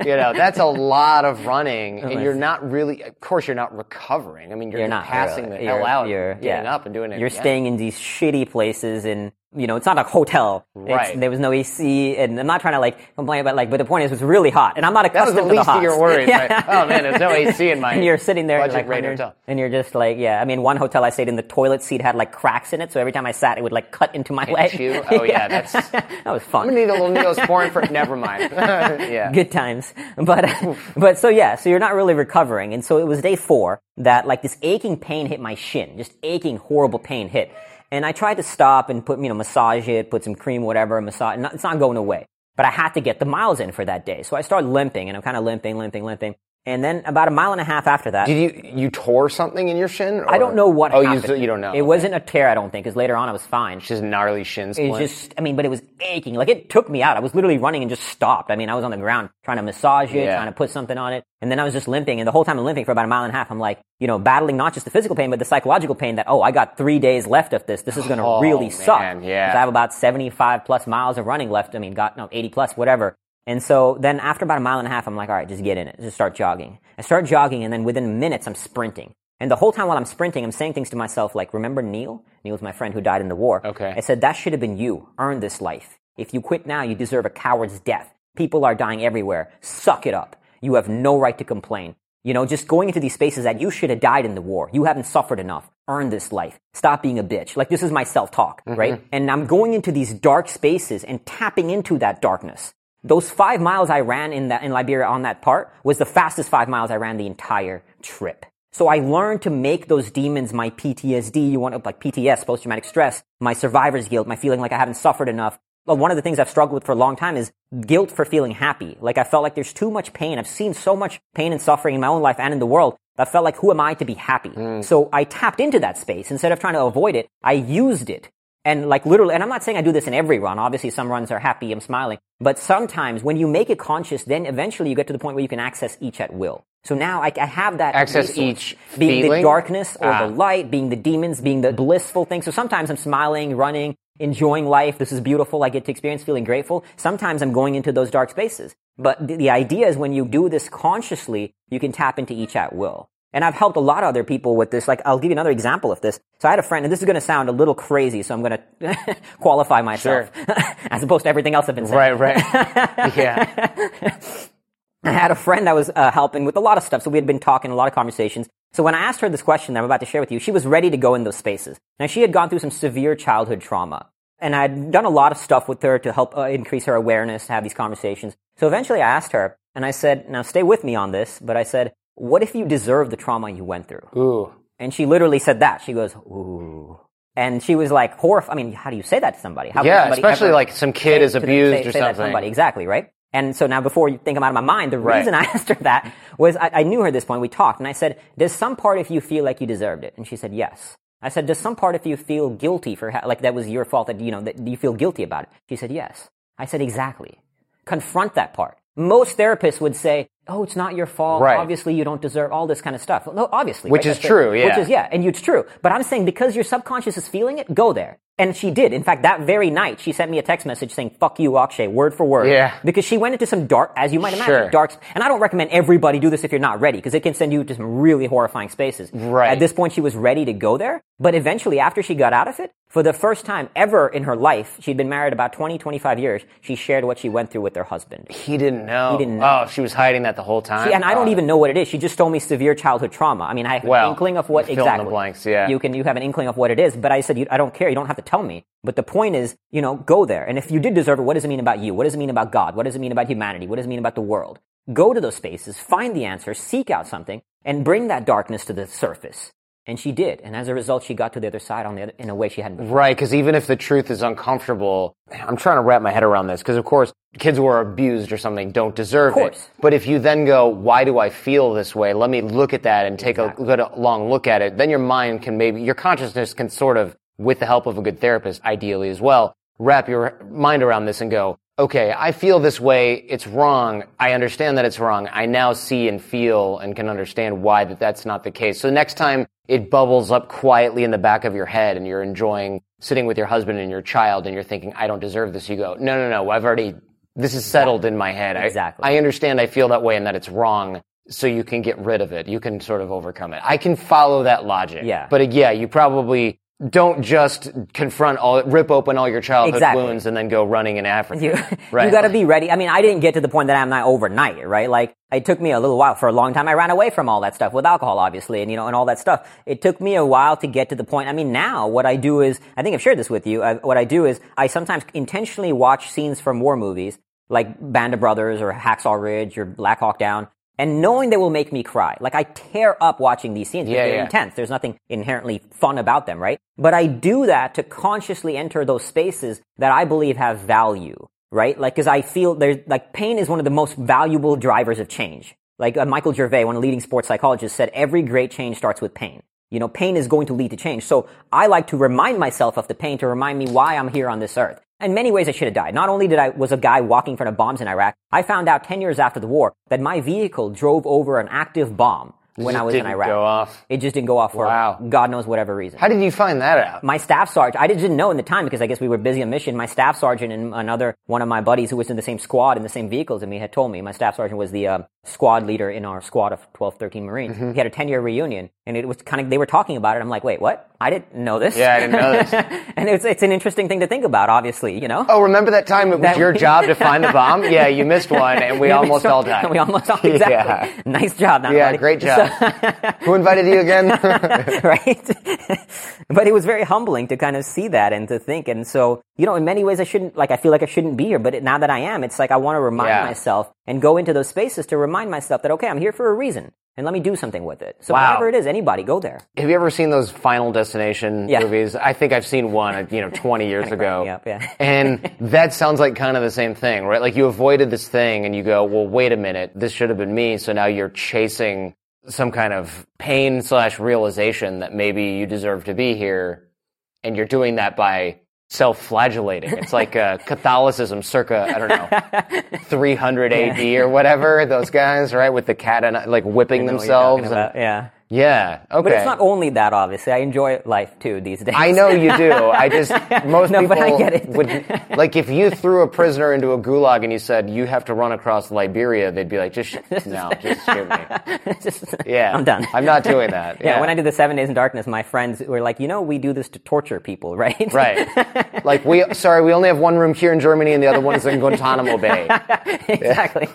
You know, that's a lot of running and you're not really, of course, you're not recovering. I mean, you're,
you're
just
not
passing
really.
the hell
You're-
out,
You're
getting
yeah.
up and doing it.
You're
again.
staying in these shitty places, and you know it's not a hotel. It's-
Right.
there was no AC, and I'm not trying to like complain about like, but the point is, it's really hot, and I'm not accustomed
That was the
to
least
the
of
hot.
your worries.
Yeah.
Right? Oh man, there's no AC in my.
And you're sitting there
budget
like, and, you're,
hotel.
and you're just like, yeah. I mean, one hotel I stayed in, the toilet seat had like cracks in it, so every time I sat, it would like cut into my leg.
you? Oh, yeah, that's-
that was fun.
I'm gonna need a little Neosporin for. Never mind. yeah.
good times. But, uh, but so yeah, so you're not really recovering. And so it was day four that like this aching pain hit my shin, just aching, horrible pain hit. And I tried to stop and put, you know, massage it, put some cream, whatever, massage. It's not going away. But I had to get the miles in for that day. So I started limping and I'm kind of limping, limping, limping. And then about a mile and a half after that,
Did you you tore something in your shin?
I don't know what
Oh,
happened.
you you don't know.
It wasn't a tear, I don't think, because later on I was fine.
just gnarly shin
It
splint.
was just, I mean, but it was aching. Like it took me out. I was literally running and just stopped. I mean, I was on the ground trying to massage it,
Yeah.
trying to put something on it. And then I was just limping. And the whole time I'm limping for about a mile and a half, I'm like, you know, battling not just the physical pain, but the psychological pain that, oh, I got three days left of this. This is going to
Oh,
really
man,
suck.
yeah.
'Cause I have about 75 plus miles of running left. I mean, got, no, 80 plus, whatever. And so then after about a mile and a half, I'm like, all right, just get in it. Just start jogging. I start jogging and then within minutes, I'm sprinting. And the whole time while I'm sprinting, I'm saying things to myself like, remember Neil? Neil's my friend who died in the war.
Okay.
I said, that should have been you. Earn this life. If you quit now, you deserve a coward's death. People are dying everywhere. Suck it up. You have no right to complain. You know, just going into these spaces that you should have died in the war. You haven't suffered enough. Earn this life. Stop being a bitch. Like this is my self-talk, right? Mm-hmm. And I'm going into these dark spaces and tapping into that darkness. Those five miles I ran in that, in Liberia on that part was the fastest five miles I ran the entire trip. So I learned to make those demons my PTSD, you want to, like PTS, post-traumatic stress, my survivor's guilt, my feeling like I haven't suffered enough. Well, one of the things I've struggled with for a long time is guilt for feeling happy. Like I felt like there's too much pain. I've seen so much pain and suffering in my own life and in the world. I felt like, who am I to be happy? Mm. So I tapped into that space. Instead of trying to avoid it, I used it. And like literally, and I'm not saying I do this in every run. Obviously, some runs are happy, I'm smiling. But sometimes when you make it conscious, then eventually you get to the point where you can access each at will. So now I, I have that
Access each
being the darkness or
Ah.
the light, being the demons, being the blissful thing. So sometimes I'm smiling, running, enjoying life. This is beautiful. I get to experience feeling grateful. Sometimes I'm going into those dark spaces. But the, the idea is when you do this consciously, you can tap into each at will. And I've helped a lot of other people with this. Like, I'll give you another example of this. So I had a friend, and this is going to sound a little crazy, so I'm going to qualify myself as opposed to everything else I've been saying.
right, right. yeah.
I had a friend that was uh, helping with a lot of stuff, so we had been talking, a lot of conversations. So when I asked her this question that I'm about to share with you, she was ready to go in those spaces. Now she had gone through some severe childhood trauma. and I'd done a lot of stuff with her to help uh, increase her awareness, have these conversations. So eventually I asked her, and I said, now stay with me on this, but I said, what if you deserve the trauma you went through?
Ooh.
And she literally said that. She goes, ooh. And she was like horrified. I mean, how do you say that to somebody? How
Yeah,
somebody
especially like some kid
say-
is abused
say-
or
say
something.
somebody. Exactly, right? And so now before you think I'm out of my mind, the
Right.
reason I asked her that was I, I knew her at this point. We talked and I said, does some part of you feel like you deserved it? And she said, yes. I said, does some part of you feel guilty for, ha- like that was your fault that, you know, that you feel guilty about it? She said, yes. I said, exactly. Confront that part. Most therapists would say, oh, it's not your fault.
Right.
Obviously you don't deserve all this kind of stuff. No, obviously.
Which
right?
is
That's it.
true, yeah.
Which is, yeah, and it's true. But I'm saying because your subconscious is feeling it, go there. And she did. In fact, that very night, she sent me a text message saying, fuck you, Akshay, word for word.
Yeah.
Because she went into some dark, as you might imagine,
Sure.
dark, and I don't recommend everybody do this if you're not ready, because it can send you to some really horrifying spaces.
Right.
At this point, she was ready to go there, but eventually, after she got out of it, for the first time ever in her life, she'd been married about 20, 25 years, she shared what she went through with her husband.
He didn't know.
He didn't know.
Oh, she was hiding that the whole time.
She, and I don't
Oh.
even know what it is. She just told me severe childhood trauma. I mean, I have
Well,
an inkling of what
fill in the
exactly.
blanks, yeah.
You can you have an inkling of what it is, but I said you, I don't care. You don't have to tell me. But the point is, you know, go there. And if you did deserve it, what does it mean about you? What does it mean about God? What does it mean about humanity? What does it mean about the world? Go to those spaces, find the answer, seek out something, and bring that darkness to the surface. And she did. And as a result, she got to the other side on the other, in a way she hadn't before.
Right, because even if the truth is uncomfortable, I'm trying to wrap my head around this. Because of course, kids who are abused or something don't deserve
Of course.
it. But if you then go, "Why do I feel this way?" Let me look at that and take a good long look at it. Then your mind can maybe, your consciousness can sort of, with the help of a good therapist, ideally as well, wrap your mind around this and go, "Okay, I feel this way. It's wrong. I understand that it's wrong. I now see and feel and can understand why that that's not the case." So next time it bubbles up quietly in the back of your head and you're enjoying sitting with your husband and your child and you're thinking, I don't deserve this. You go, no, no, no, I've already, this is settled in my head. I-
Exactly.
I, understand I feel that way and that it's wrong. So you can get rid of it. You can sort of overcome it. I can follow that logic.
Yeah.
But uh, yeah, you probably don't just confront all, rip open all your childhood
Exactly.
wounds and then go running in Africa.
You,
Right.
you got to be ready. I mean, I didn't get to the point that I'm not overnight, right? Like, it took me a little while. For a long time, I ran away from all that stuff with alcohol, obviously, and you know, and all that stuff. It took me a while to get to the point. I mean, now what I do is, I think I've shared this with you. I, what I do is, I sometimes intentionally watch scenes from war movies, like Band of Brothers or Hacksaw Ridge or Black Hawk Down, and knowing they will make me cry. Like, I tear up watching these scenes. because
Yeah,
they're
yeah.
intense. There's nothing inherently fun about them, right? But I do that to consciously enter those spaces that I believe have value, right? Like, cause I feel there's, like, pain is one of the most valuable drivers of change. Like, uh, Michael Gervais, one of the leading sports psychologists said, every great change starts with pain. You know, pain is going to lead to change. So I like to remind myself of the pain to remind me why I'm here on this earth. In many ways, I should have died. Not only did I was a guy walking in front of bombs in Iraq, I found out 10 years after the war that my vehicle drove over an active bomb when I was in Iraq.
go off.
It just didn't go off for
Wow.
God knows whatever reason.
How did you find that out?
my staff sergeant, I didn't know in the time because I guess we were busy on mission. My staff sergeant and another one of my buddies who was in the same squad in the same vehicles as me had told me. My staff sergeant was the uh, squad leader in our squad of 12, 13 Marines.
Mm-hmm.
He had a 10 year reunion and it was kind of, they were talking about it. I'm like, wait, what? I didn't know this.
Yeah, I didn't know this.
and it's, it's an interesting thing to think about, obviously, you know?
Oh, remember that time it was
That-
your job to find the bomb? Yeah, you missed one and we almost all died.
we almost all, exactly.
Yeah.
Nice job. not
Yeah,
buddy.
great job. Who invited you again?
right? but it was very humbling to kind of see that and to think. And so, you know, in many ways, I shouldn't, like, I feel like I shouldn't be here. But it, now that I am, it's like I want to remind
Yeah.
myself and go into those spaces to remind myself that, okay, I'm here for a reason. And let me do something with it. So
Wow.
whatever it is, anybody, go there.
Have you ever seen those Final Destination
Yeah.
movies? I think I've seen one, you know, 20 years ago.
up, yeah.
and that sounds like kind of the same thing, right? Like you avoided this thing and you go, well, wait a minute, this should have been me. So now you're chasing some kind of pain slash realization that maybe you deserve to be here. And you're doing that by self-flagellating. It's like uh, Catholicism circa, I don't know, 300 AD or whatever, those guys, right? With the cat and like whipping
Know what you're
themselves. and-
yeah.
Yeah. Okay.
But it's not only that, obviously. I enjoy life too these days.
I know you do. I just most
No,
people
but I get it.
would like if you threw a prisoner into a gulag and you said you have to run across Liberia, they'd be like, just sh- no, just shoot me.
Just-
Yeah,
I'm done.
I'm not doing that.
Yeah, when I did the Seven Days in Darkness, my friends were like, you know, we do this to torture people, right?
right, like we sorry, we only have one room here in Germany and the other one is in Guantanamo Bay.
exactly.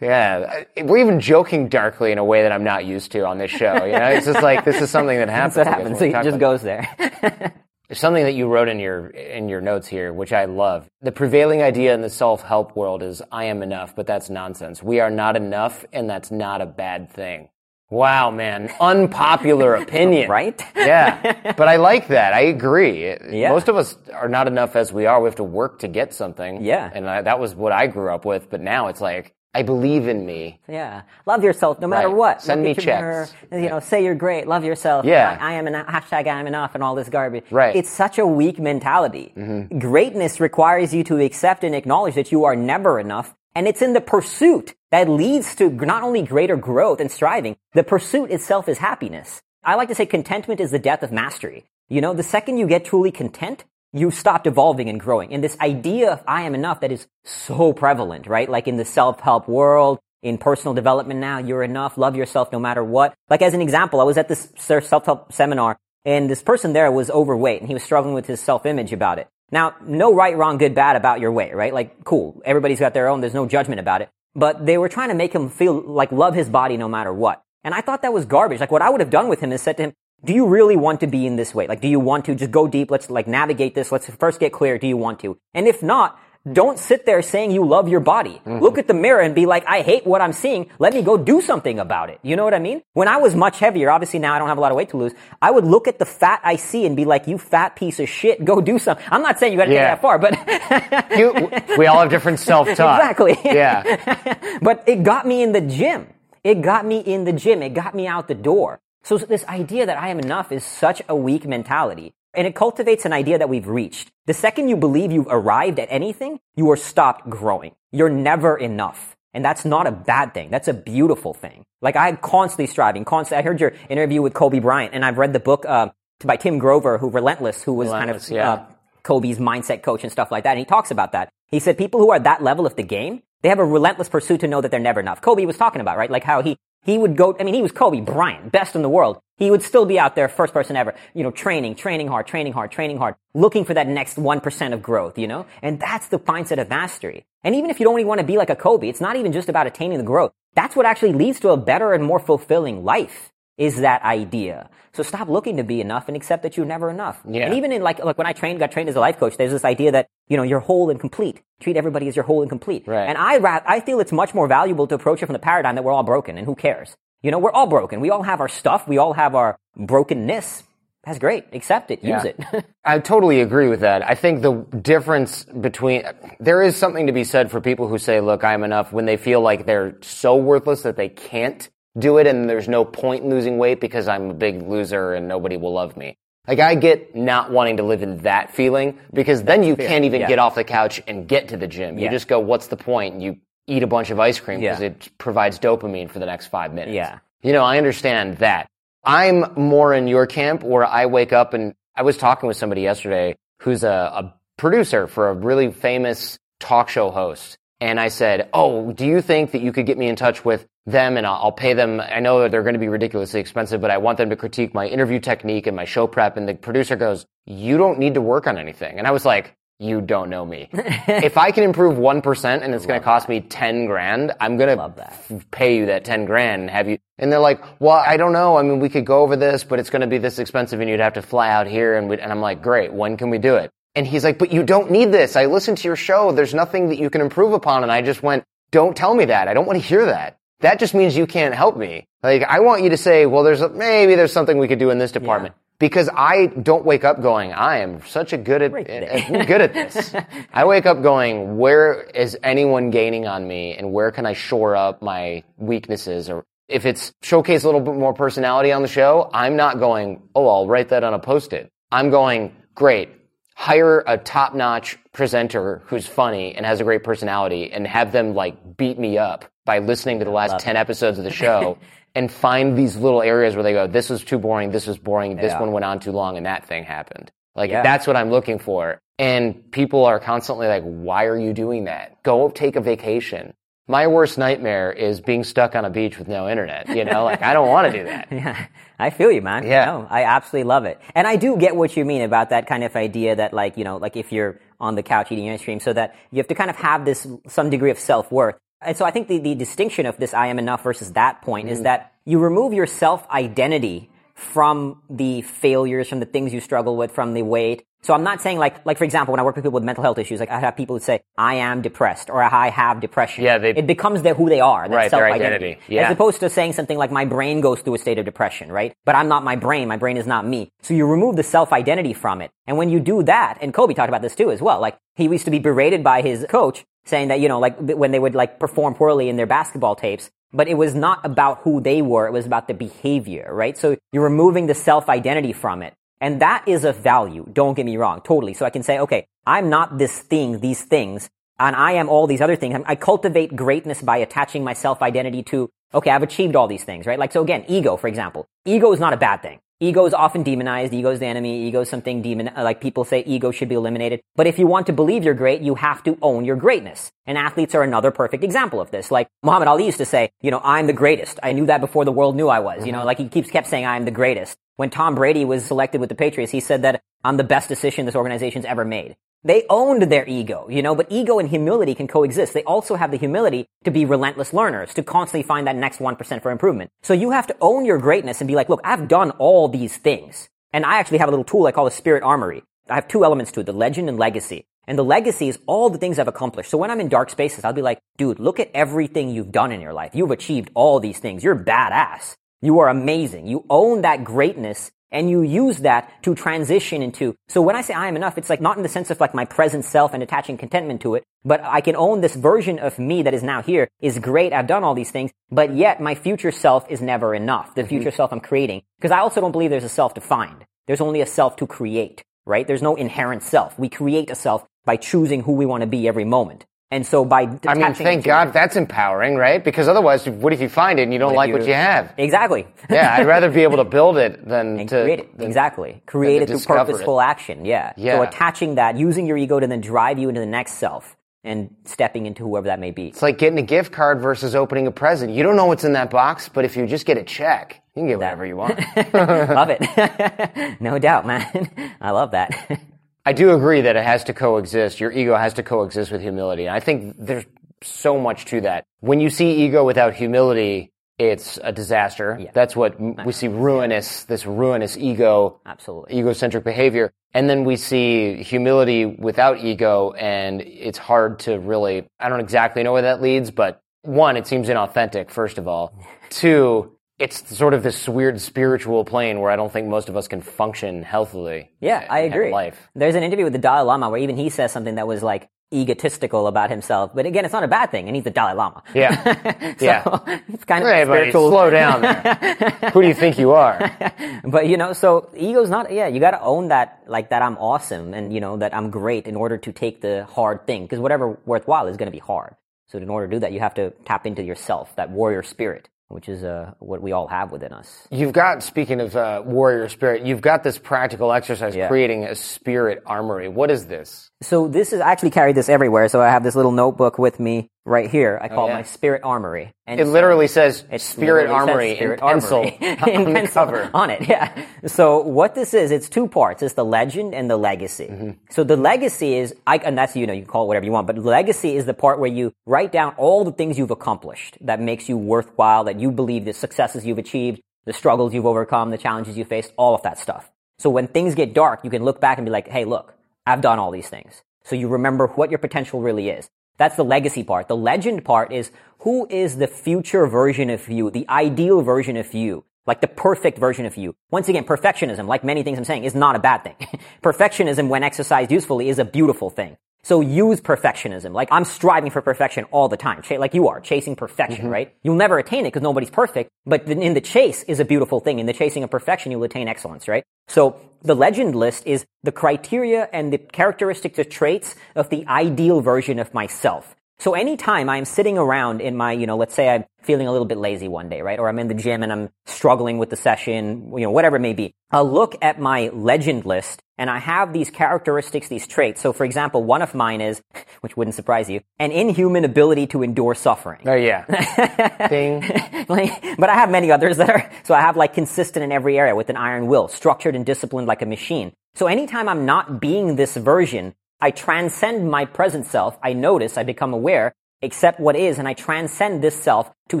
Yeah, I- we're even joking darkly in a way that I'm not used to on this show. You know, it's just like this is something that happens.
That's what happens. It just goes there.
There's Something that you wrote in your in your notes here, which I love. The prevailing idea in the self-help world is I am enough, but that's nonsense. We are not enough and that's not a bad thing. Wow, man. Unpopular opinion.
Right?
yeah. But I like that. I agree.
Yeah.
Most of us are not enough as we are. We have to work to get something.
Yeah.
And I, that was what I grew up with. But now it's like, I believe in me.
Yeah. Love yourself no matter
Right.
what.
Send
Look
me checks.
mirror, you know, say you're great. Love yourself.
Yeah.
I, I am enough. Hashtag I am enough and all this garbage.
Right. Mm-hmm.
It's such a weak mentality. Greatness requires you to accept and acknowledge that you are never enough. And it's in the pursuit that leads to not only greater growth and striving, the pursuit itself is happiness. I like to say contentment is the death of mastery. You know, the second you get truly content, you stopped evolving and growing. And this idea of I am enough that is so prevalent, right? Like in the self-help world, in personal development now, you're enough, love yourself no matter what. Like as an example, I was at this self-help seminar and this person there was overweight and he was struggling with his self-image about it. Now, no right, wrong, good, bad about your weight, right? Like, cool. Everybody's got their own. There's no judgment about it. But they were trying to make him feel like love his body no matter what. And I thought that was garbage. Like what I would have done with him is said to him, do you really want to be in this way? Like, do you want to just go deep? Let's like navigate this. Let's first get clear. Do you want to? And if not, don't sit there saying you love your body. Mm-hmm. Look at the mirror and be like, I hate what I'm seeing. Let me go do something about it. You know what I mean? When I was much heavier, obviously now I don't have a lot of weight to lose. I would look at the fat I see and be like, you fat piece of shit, go do something. I'm not saying you gotta
Yeah.
get that far, but
You, we all have different self-talk.
Exactly.
Yeah.
but it got me in the gym. It got me in the gym. It got me out the door. So this idea that I am enough is such a weak mentality. And it cultivates an idea that we've reached. The second you believe you've arrived at anything, you are stopped growing. You're never enough. And that's not a bad thing. That's a beautiful thing. Like I'm constantly striving, constantly. I heard your interview with Kobe Bryant and I've read the book, uh, by Tim Grover, who Relentless, who was
Relentless,
kind of,
yeah.
uh, Kobe's mindset coach and stuff like that. And he talks about that. He said people who are at that level of the game, they have a relentless pursuit to know that they're never enough. Kobe was talking about, right? Like how he, he would go, I mean, he was Kobe Bryant, best in the world. He would still be out there, first person ever, you know, training, training hard, training hard, training hard, looking for that next 1% of growth, you know? And that's the mindset of mastery. And even if you don't really want to be like a Kobe, it's not even just about attaining the growth. That's what actually leads to a better and more fulfilling life is that idea. So stop looking to be enough and accept that you're never enough.
Yeah.
And even in like, like when I trained, got trained as a life coach, there's this idea that, you know, you're whole and complete. Treat everybody as you're whole and complete.
Right.
And I, I feel it's much more valuable to approach it from the paradigm that we're all broken and who cares? You know, we're all broken. We all have our stuff. We all have our brokenness. That's great. Accept it. Use
Yeah.
it.
I totally agree with that. I think the difference between there is something to be said for people who say, "Look, I'm enough," when they feel like they're so worthless that they can't do it, and there's no point in losing weight because I'm a big loser and nobody will love me. Like I get not wanting to live in that feeling because then you can't even
Yeah.
get off the couch and get to the gym. You
Yeah.
just go, "What's the point?" And you eat a bunch of ice cream because
Yeah.
it provides dopamine for the next five minutes.
Yeah.
You know, I understand that. I'm more in your camp where I wake up and I was talking with somebody yesterday who's a, a producer for a really famous talk show host. And I said, Oh, do you think that you could get me in touch with them and I'll, I'll pay them? I know that they're going to be ridiculously expensive, but I want them to critique my interview technique and my show prep. And the producer goes, You don't need to work on anything. And I was like, you don't know me. if I can improve 1% and it's going to cost me 10 grand, I'm going to f- pay you that 10 grand and have you, and they're like, well, I don't know. I mean, we could go over this, but it's going to be this expensive and you'd have to fly out here. And, and I'm like, great. When can we do it? And he's like, but you don't need this. I listened to your show. There's nothing that you can improve upon. And I just went, don't tell me that. I don't want to hear that. That just means you can't help me. Like, I want you to say, well, there's a, maybe there's something we could do in this department. Because I don't wake up going, I am such a good at,
today.
I'm good at this. I wake up going, where is anyone gaining on me and where can I shore up my weaknesses or if it's showcase a little bit more personality on the show, I'm not going, oh, I'll write that on a post-it. I'm going, great. Hire a top-notch presenter who's funny and has a great personality and have them like beat me up by listening to the last 10 episodes of the show and find these little areas where they go, this was too boring, this was boring, this
Yeah.
one went on too long and that thing happened. Like
Yeah.
that's what I'm looking for. And people are constantly like, why are you doing that? Go take a vacation. My worst nightmare is being stuck on a beach with no internet. You know, like I don't want to do that.
Yeah, I feel you, man.
Yeah.
No, I absolutely love it. And I do get what you mean about that kind of idea that like, you know, like if you're on the couch eating ice cream so that you have to kind of have this, some degree of self-worth. And so I think the, the distinction of this I am enough versus that point
Mm-hmm.
is that you remove your self-identity from the failures, from the things you struggle with, from the weight. So I'm not saying like, like for example, when I work with people with mental health issues, like I have people who say, I am depressed or I have depression.
Yeah, they-
it becomes their, who they are.
Right, their identity. Yeah.
As opposed to saying something like my brain goes through a state of depression, right? But I'm not my brain. My brain is not me. So you remove the self-identity from it. And when you do that, and Kobe talked about this too as well, like he used to be berated by his coach saying that, you know, like when they would like perform poorly in their basketball tapes, but it was not about who they were. It was about the behavior, right? So you're removing the self-identity from it. And that is of value. Don't get me wrong. Totally. So I can say, okay, I'm not this thing, these things, and I am all these other things. I cultivate greatness by attaching my self-identity to, okay, I've achieved all these things, right? Like, so again, ego, for example. Ego is not a bad thing. Ego is often demonized. Ego is the enemy. Ego is something demon, like people say ego should be eliminated. But if you want to believe you're great, you have to own your greatness. And athletes are another perfect example of this. Like Muhammad Ali used to say, you know, I'm the greatest. I knew that before the world knew I was. You know, mm-hmm. like he keeps kept saying I'm the greatest. When Tom Brady was selected with the Patriots, he said that I'm the best decision this organization's ever made. They owned their ego, you know, but ego and humility can coexist. They also have the humility to be relentless learners, to constantly find that next 1% for improvement. So you have to own your greatness and be like, look, I've done all these things. And I actually have a little tool I call the spirit armory. I have two elements to it, the legend and legacy. And the legacy is all the things I've accomplished. So when I'm in dark spaces, I'll be like, dude, look at everything you've done in your life. You've achieved all these things. You're badass. You are amazing. You own that greatness and you use that to transition into. So when I say I am enough, it's like not in the sense of like my present self and attaching contentment to it, but I can own this version of me that is now here is great. I've done all these things, but yet my future self is never enough. The mm-hmm. future self I'm creating. Because I also don't believe there's a self to find. There's only a self to create, right? There's no inherent self. We create a self by choosing who we want to be every moment. And so by
I mean, thank God that's empowering, right? Because otherwise, what if you find it and you don't like
you-
what you have?
Exactly.
Yeah, I'd rather be able to build it than
and
to
create it.
than-
Exactly. Create it through
discover it.
purposeful action. Yeah.
Yeah.
So attaching that, using your ego to then drive you into the next self and stepping into whoever that may be.
It's like getting a gift card versus opening a present. You don't know what's in that box, but if you just get a check, you can get whatever you want.
love it. no doubt, man. I love that.
I do agree that it has to coexist. Your ego has to coexist with humility. And I think there's so much to that. When you see ego without humility, it's a disaster.
Yeah.
That's what we see ruinous, this ruinous ego,
Absolutely.
egocentric behavior. And then we see humility without ego, and it's hard to really, I don't exactly know where that leads, but one, it seems inauthentic, first of all. Two, it's sort of this weird spiritual plane where I don't think most of us can function healthily.
Yeah, I agree.
Life.
There's an interview with the Dalai Lama where even he says something that was like egotistical about himself. But again, it's not a bad thing, and he's the Dalai Lama.
Yeah.
so
Yeah.
it's kind of
Hey, buddy,
spiritual.
slow down there. Who do you think you are?
But you know, so ego's not. Yeah, you got to own that, like that. I'm awesome, and you know that I'm great in order to take the hard thing, because whatever worthwhile is going to be hard. So in order to do that, you have to tap into yourself, that warrior spirit, which is uh, what we all have within us.
You've got, speaking of uh, warrior spirit, you've got this practical exercise
Yeah.
creating a spirit armory. What is this?
So this is I actually carry this everywhere. So I have this little notebook with me right here. I call
Oh, yeah.
it my spirit armory. And
It literally says
It
spirit
literally says
armory
Spirit
in pencil on the cover.
on it. Yeah. So what this is, it's two parts. It's the legend and the legacy.
Mm-hmm.
So the legacy is, I, and that's you know you can call it whatever you want, but legacy is the part where you write down all the things you've accomplished that makes you worthwhile, that you believe the successes you've achieved, the struggles you've overcome, the challenges you faced, all of that stuff. So when things get dark, you can look back and be like, hey, look, I've done all these things. So you remember what your potential really is. That's the legacy part. The legend part is who is the future version of you, the ideal version of you, like the perfect version of you. Once again, perfectionism, like many things I'm saying, is not a bad thing. perfectionism, when exercised usefully, is a beautiful thing. So use perfectionism. Like I'm striving for perfection all the time, Ch- like you are, chasing perfection, mm-hmm. right? You'll never attain it because nobody's perfect, but in the chase is a beautiful thing. In the chasing of perfection, you'll attain excellence, right? So the legend list is the criteria and the characteristics or traits of the ideal version of myself. So anytime I'm sitting around in my, you know, let's say I'm feeling a little bit lazy one day, right? Or I'm in the gym and I'm struggling with the session, you know, whatever it may be. I'll look at my legend list and I have these characteristics, these traits. So for example, one of mine is, which wouldn't surprise you, an inhuman ability to endure suffering.
Oh yeah. Ding.
Like, but I have many others that are, so I have like consistent in every area with an iron will, structured and disciplined like a machine. So anytime I'm not being this version, I transcend my present self. I notice, I become aware, accept what is, and I transcend this self to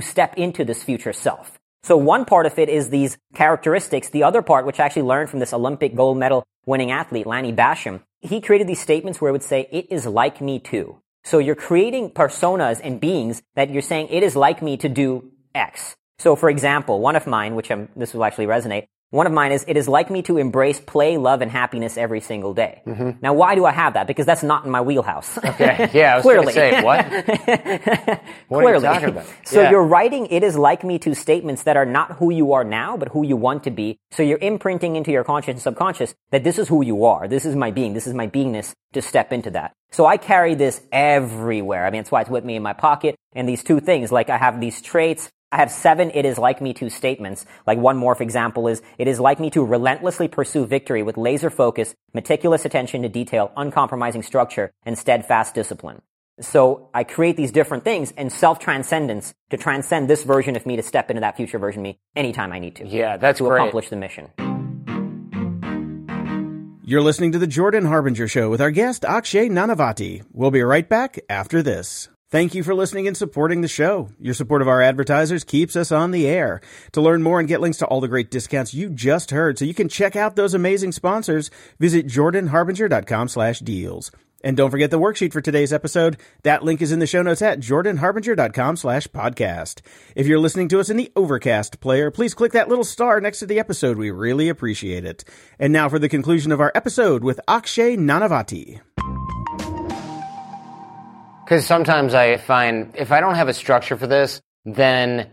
step into this future self. So one part of it is these characteristics. The other part, which I actually learned from this Olympic gold medal winning athlete, Lanny Bassham, he created these statements where it would say, it is like me too. So you're creating personas and beings that you're saying, it is like me to do X. So for example, one of mine, which I'm, this will actually resonate, one of mine is, it is like me to embrace play, love, and happiness every single day.
Mm-hmm.
Now, why do I have that? Because that's not in my wheelhouse.
Okay. Yeah, I was
Clearly.
say, what? what are you talking about?
So
Yeah.
you're writing it is like me to statements that are not who you are now, but who you want to be. So you're imprinting into your conscious and subconscious that this is who you are. This is my being. This is my beingness to step into that. So I carry this everywhere. I mean, that's why it's with me in my pocket. And these two things, like I have these traits. I have seven it is like me to statements. Like one more, for example, is it is like me to relentlessly pursue victory with laser focus, meticulous attention to detail, uncompromising structure, and steadfast discipline. So I create these different things and self-transcendence to transcend this version of me to step into that future version of me anytime I need to.
Yeah, that's
to
great.
accomplish the mission.
You're listening to the Jordan Harbinger Show with our guest Akshay Nanavati. We'll be right back after this. Thank you for listening and supporting the show. Your support of our advertisers keeps us on the air. To learn more and get links to all the great discounts you just heard so you can check out those amazing sponsors, visit jordanharbinger.com slash deals. And don't forget the worksheet for today's episode. That link is in the show notes at jordanharbinger.com slash podcast. If you're listening to us in the Overcast player, please click that little star next to the episode. We really appreciate it. And now for the conclusion of our episode with Akshay Nanavati.
Because sometimes I find if I don't have a structure for this, then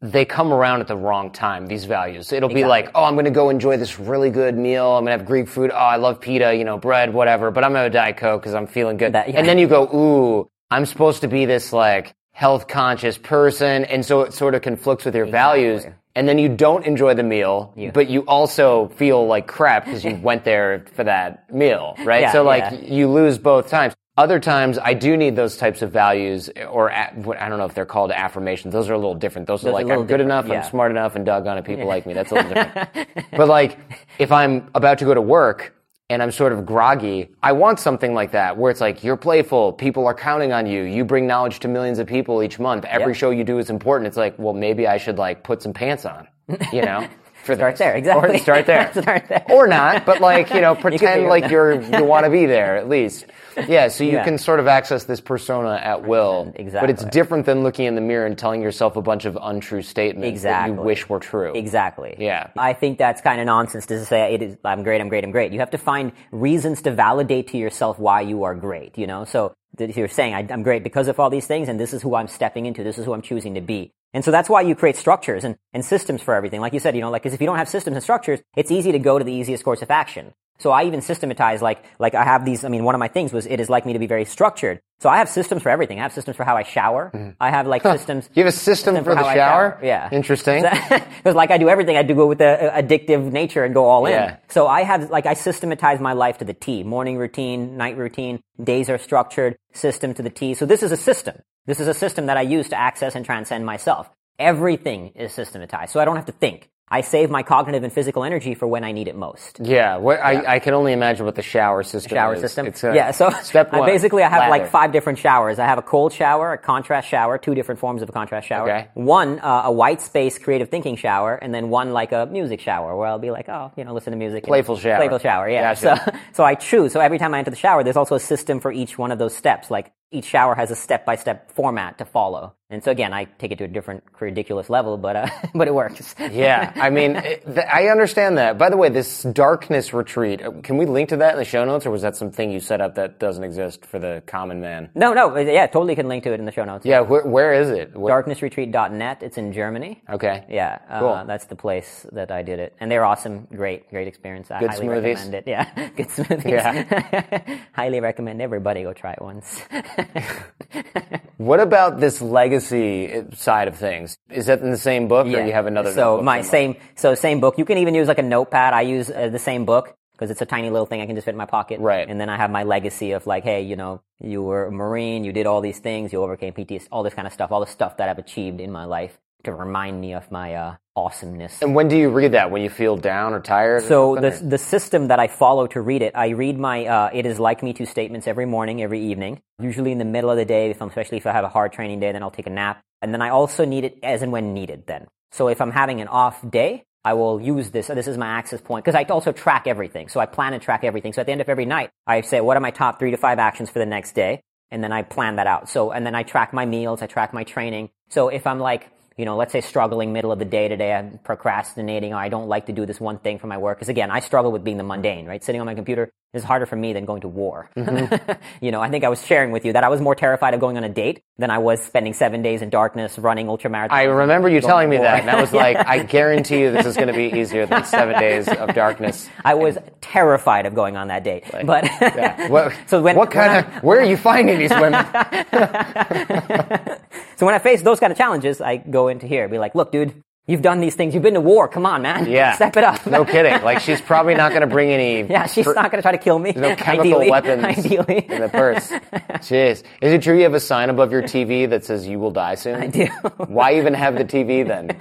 they come around at the wrong time, these values. It'll be
Exactly.
like, oh, I'm going to go enjoy this really good meal. I'm going to have Greek food. Oh, I love pita, you know, bread, whatever, but I'm going to Diet Coke because I'm feeling good.
That- yeah.
And then you go, ooh, I'm supposed to be this like health conscious person. And so it sort of conflicts with your values. And then you don't enjoy the meal, but you also feel like crap because you went there for that meal, right?
Yeah,
so like
yeah.
you lose both times. Other times, I do need those types of values, or I don't know if they're called affirmations. Those are a little different. Those,
Those
are like I'm good enough,
yeah.
I'm smart enough, and doggone it, people like me. That's a little different. but like, if I'm about to go to work and I'm sort of groggy, I want something like that where it's like you're playful, people are counting on you, you bring knowledge to millions of people each month. Every
Yeah.
show you do is important. It's like, well, maybe I should like put some pants on, you know. For
Start there, exactly.
Or start there.
Start there.
Or not, but like, you know, pretend
it
like you're you want to be there at least. Yeah, so you
Yeah.
can sort of access this persona at will.
Exactly.
But it's different than looking in the mirror and telling yourself a bunch of untrue statements
Exactly.
that you wish were true.
Exactly.
Yeah.
I think that's kind of nonsense to say it is I'm great, I'm great, I'm great. You have to find reasons to validate to yourself why you are great, you know? So you're saying I'm great because of all these things and this is who I'm stepping into, this is who I'm choosing to be. And so that's why you create structures and, and systems for everything. Like you said, you know, like 'cause if you don't have systems and structures, it's easy to go to the easiest course of action. So I even systematize like, like I have these, I mean, one of my things was it is like me to be very structured. So I have systems for everything. I have systems for how I shower. I have like systems.
Mm-hmm. You have a system for the
how I
shower?
Yeah.
Interesting.
Because like I do everything, I do go with the uh, addictive nature and go all in.
Yeah.
So I have like I systematize my life to the T. Morning routine, night routine, days are structured, system to the T. So this is a system. This is a system that I use to access and transcend myself. Everything is systematized, so I don't have to think. I save my cognitive and physical energy for when I need it most.
Yeah, what, I, I can only imagine what the shower system
Shower
is.
system.
It's a,
yeah, so
step
I
one.
basically I have like five different showers. I have a cold shower, a contrast shower, two different forms of a contrast shower.
Okay.
One uh, a white space creative thinking shower, and then one like a music shower where I'll be like, oh, you know, listen to music.
Playful shower.
Playful shower. Yeah.
Gotcha.
So so I choose. So every time I enter the shower, there's also a system for each one of those steps. Like each shower has a step by step format to follow. And so again, I take it to a different ridiculous level, but uh, but it works.
Yeah, I mean, it, th- I understand that. By the way, this darkness retreat, uh, can we link to that in the show notes, or was that something you set up that doesn't exist for the common man?
No, no, yeah, totally can link to it in the show notes.
Yeah, wh- where is it? Wh-
Darknessretreat.net. It's in Germany.
Okay.
Yeah, uh,
Cool.
that's the place that I did it, and they're awesome, great, great experience. I
Good
highly
smoothies?
recommend it. Yeah, good smoothies.
Yeah.
highly recommend everybody go try it once.
What about this legacy side of things? Is that in the same book, or you have another?
So my same, so same book. You can even use like a notepad. I use uh, the same book because it's a tiny little thing I can just fit in my pocket.
Right.
And then I have my legacy of like, hey, you know, you were a Marine, you did all these things, you overcame PTSD, all this kind of stuff, all the stuff that I've achieved in my life to remind me of my uh, awesomeness.
And when do you read that? When you feel down or tired?
So
something,
the the system that I follow to read it, I read my uh, "It is like me" to statements every morning, every evening. Usually in the middle of the day, if I'm, especially if I have a hard training day, then I'll take a nap, and then I also need it as and when needed. Then, so if I'm having an off day, I will use this. This is my access point because I also track everything. So I plan and track everything. So at the end of every night, I say, what are my top three to five actions for the next day? And then I plan that out. So, and then I track my meals, I track my training. So if I'm like, you know, let's say struggling middle of the day today, I'm procrastinating, or I don't like to do this one thing for my work. Because again, I struggle with being the mundane, right? Sitting on my computer is harder for me than going to war. Mm-hmm. you know, I think I was sharing with you that I was more terrified of going on a date than I was spending seven days in darkness running ultramarathons.
I remember you telling me
war.
that, and I was like, I guarantee you this is going to be easier than seven days of darkness.
I was terrified of going on that date. but
Yeah. What,
so when
what
when
kind
I-
of? Where are you finding these women?
So when I face those kind of challenges, I go into here, be like, look, dude, you've done these things. You've been to war. Come on, man.
Yeah.
Step it up.
No kidding. Like she's probably not going to bring any.
Yeah, she's
fr-
not going to try to kill me.
no chemical
ideally,
weapons
Ideally.
in the purse. Jeez. Is it true you have a sign above your TV that says you will die soon?
I do.
Why even have the TV then?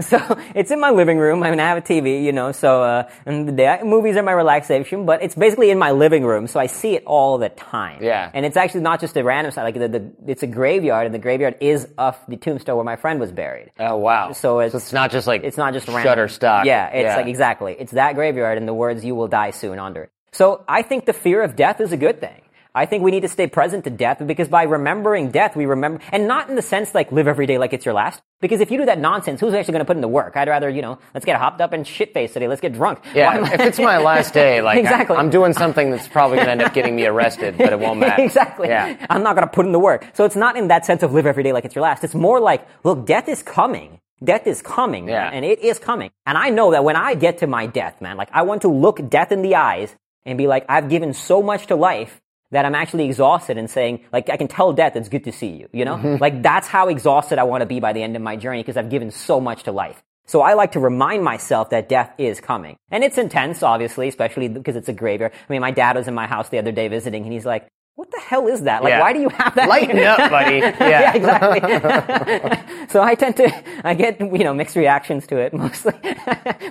So it's in my living room. I mean, I have a TV, you know. So uh, and the day, movies are my relaxation, but it's basically in my living room, so I see it all the time.
Yeah.
And it's actually not just a random site. Like the, the it's a graveyard, and the graveyard is of the tombstone where my friend was buried.
Oh wow.
So it's-
it's not just like
It's not just random.
Shutterstock.
Yeah, it's like exactly. It's that graveyard and the words "you will die soon" under it. So I think the fear of death is a good thing. I think we need to stay present to death because by remembering death, we remember, and not in the sense like live every day like it's your last. Because if you do that nonsense, who's actually going to put in the work? I'd rather, you know, let's get hopped up and shit faced today. Let's get drunk.
Yeah, if it's my last day, like
Exactly.
I, am doing something that's probably going to end up getting me arrested, but it won't matter.
exactly.
Yeah.
I'm not going to put in the work. So it's not in that sense of live every day like it's your last. It's more like, look, death is coming. Death is coming, man, and it is coming. And I know that when I get to my death, man, like I want to look death in the eyes and be like, I've given so much to life that I'm actually exhausted and saying, like, I can tell death it's good to see you, you know? Mm-hmm. Like that's how exhausted I want to be by the end of my journey because I've given so much to life. So I like to remind myself that death is coming. And it's intense, obviously, especially because it's a graveyard. I mean, my dad was in my house the other day visiting and he's like, what the hell is that? Like,
Yeah.
why do you have that?
Lighten up, buddy. Yeah.
yeah, exactly. so I tend to, I get, you know, mixed reactions to it mostly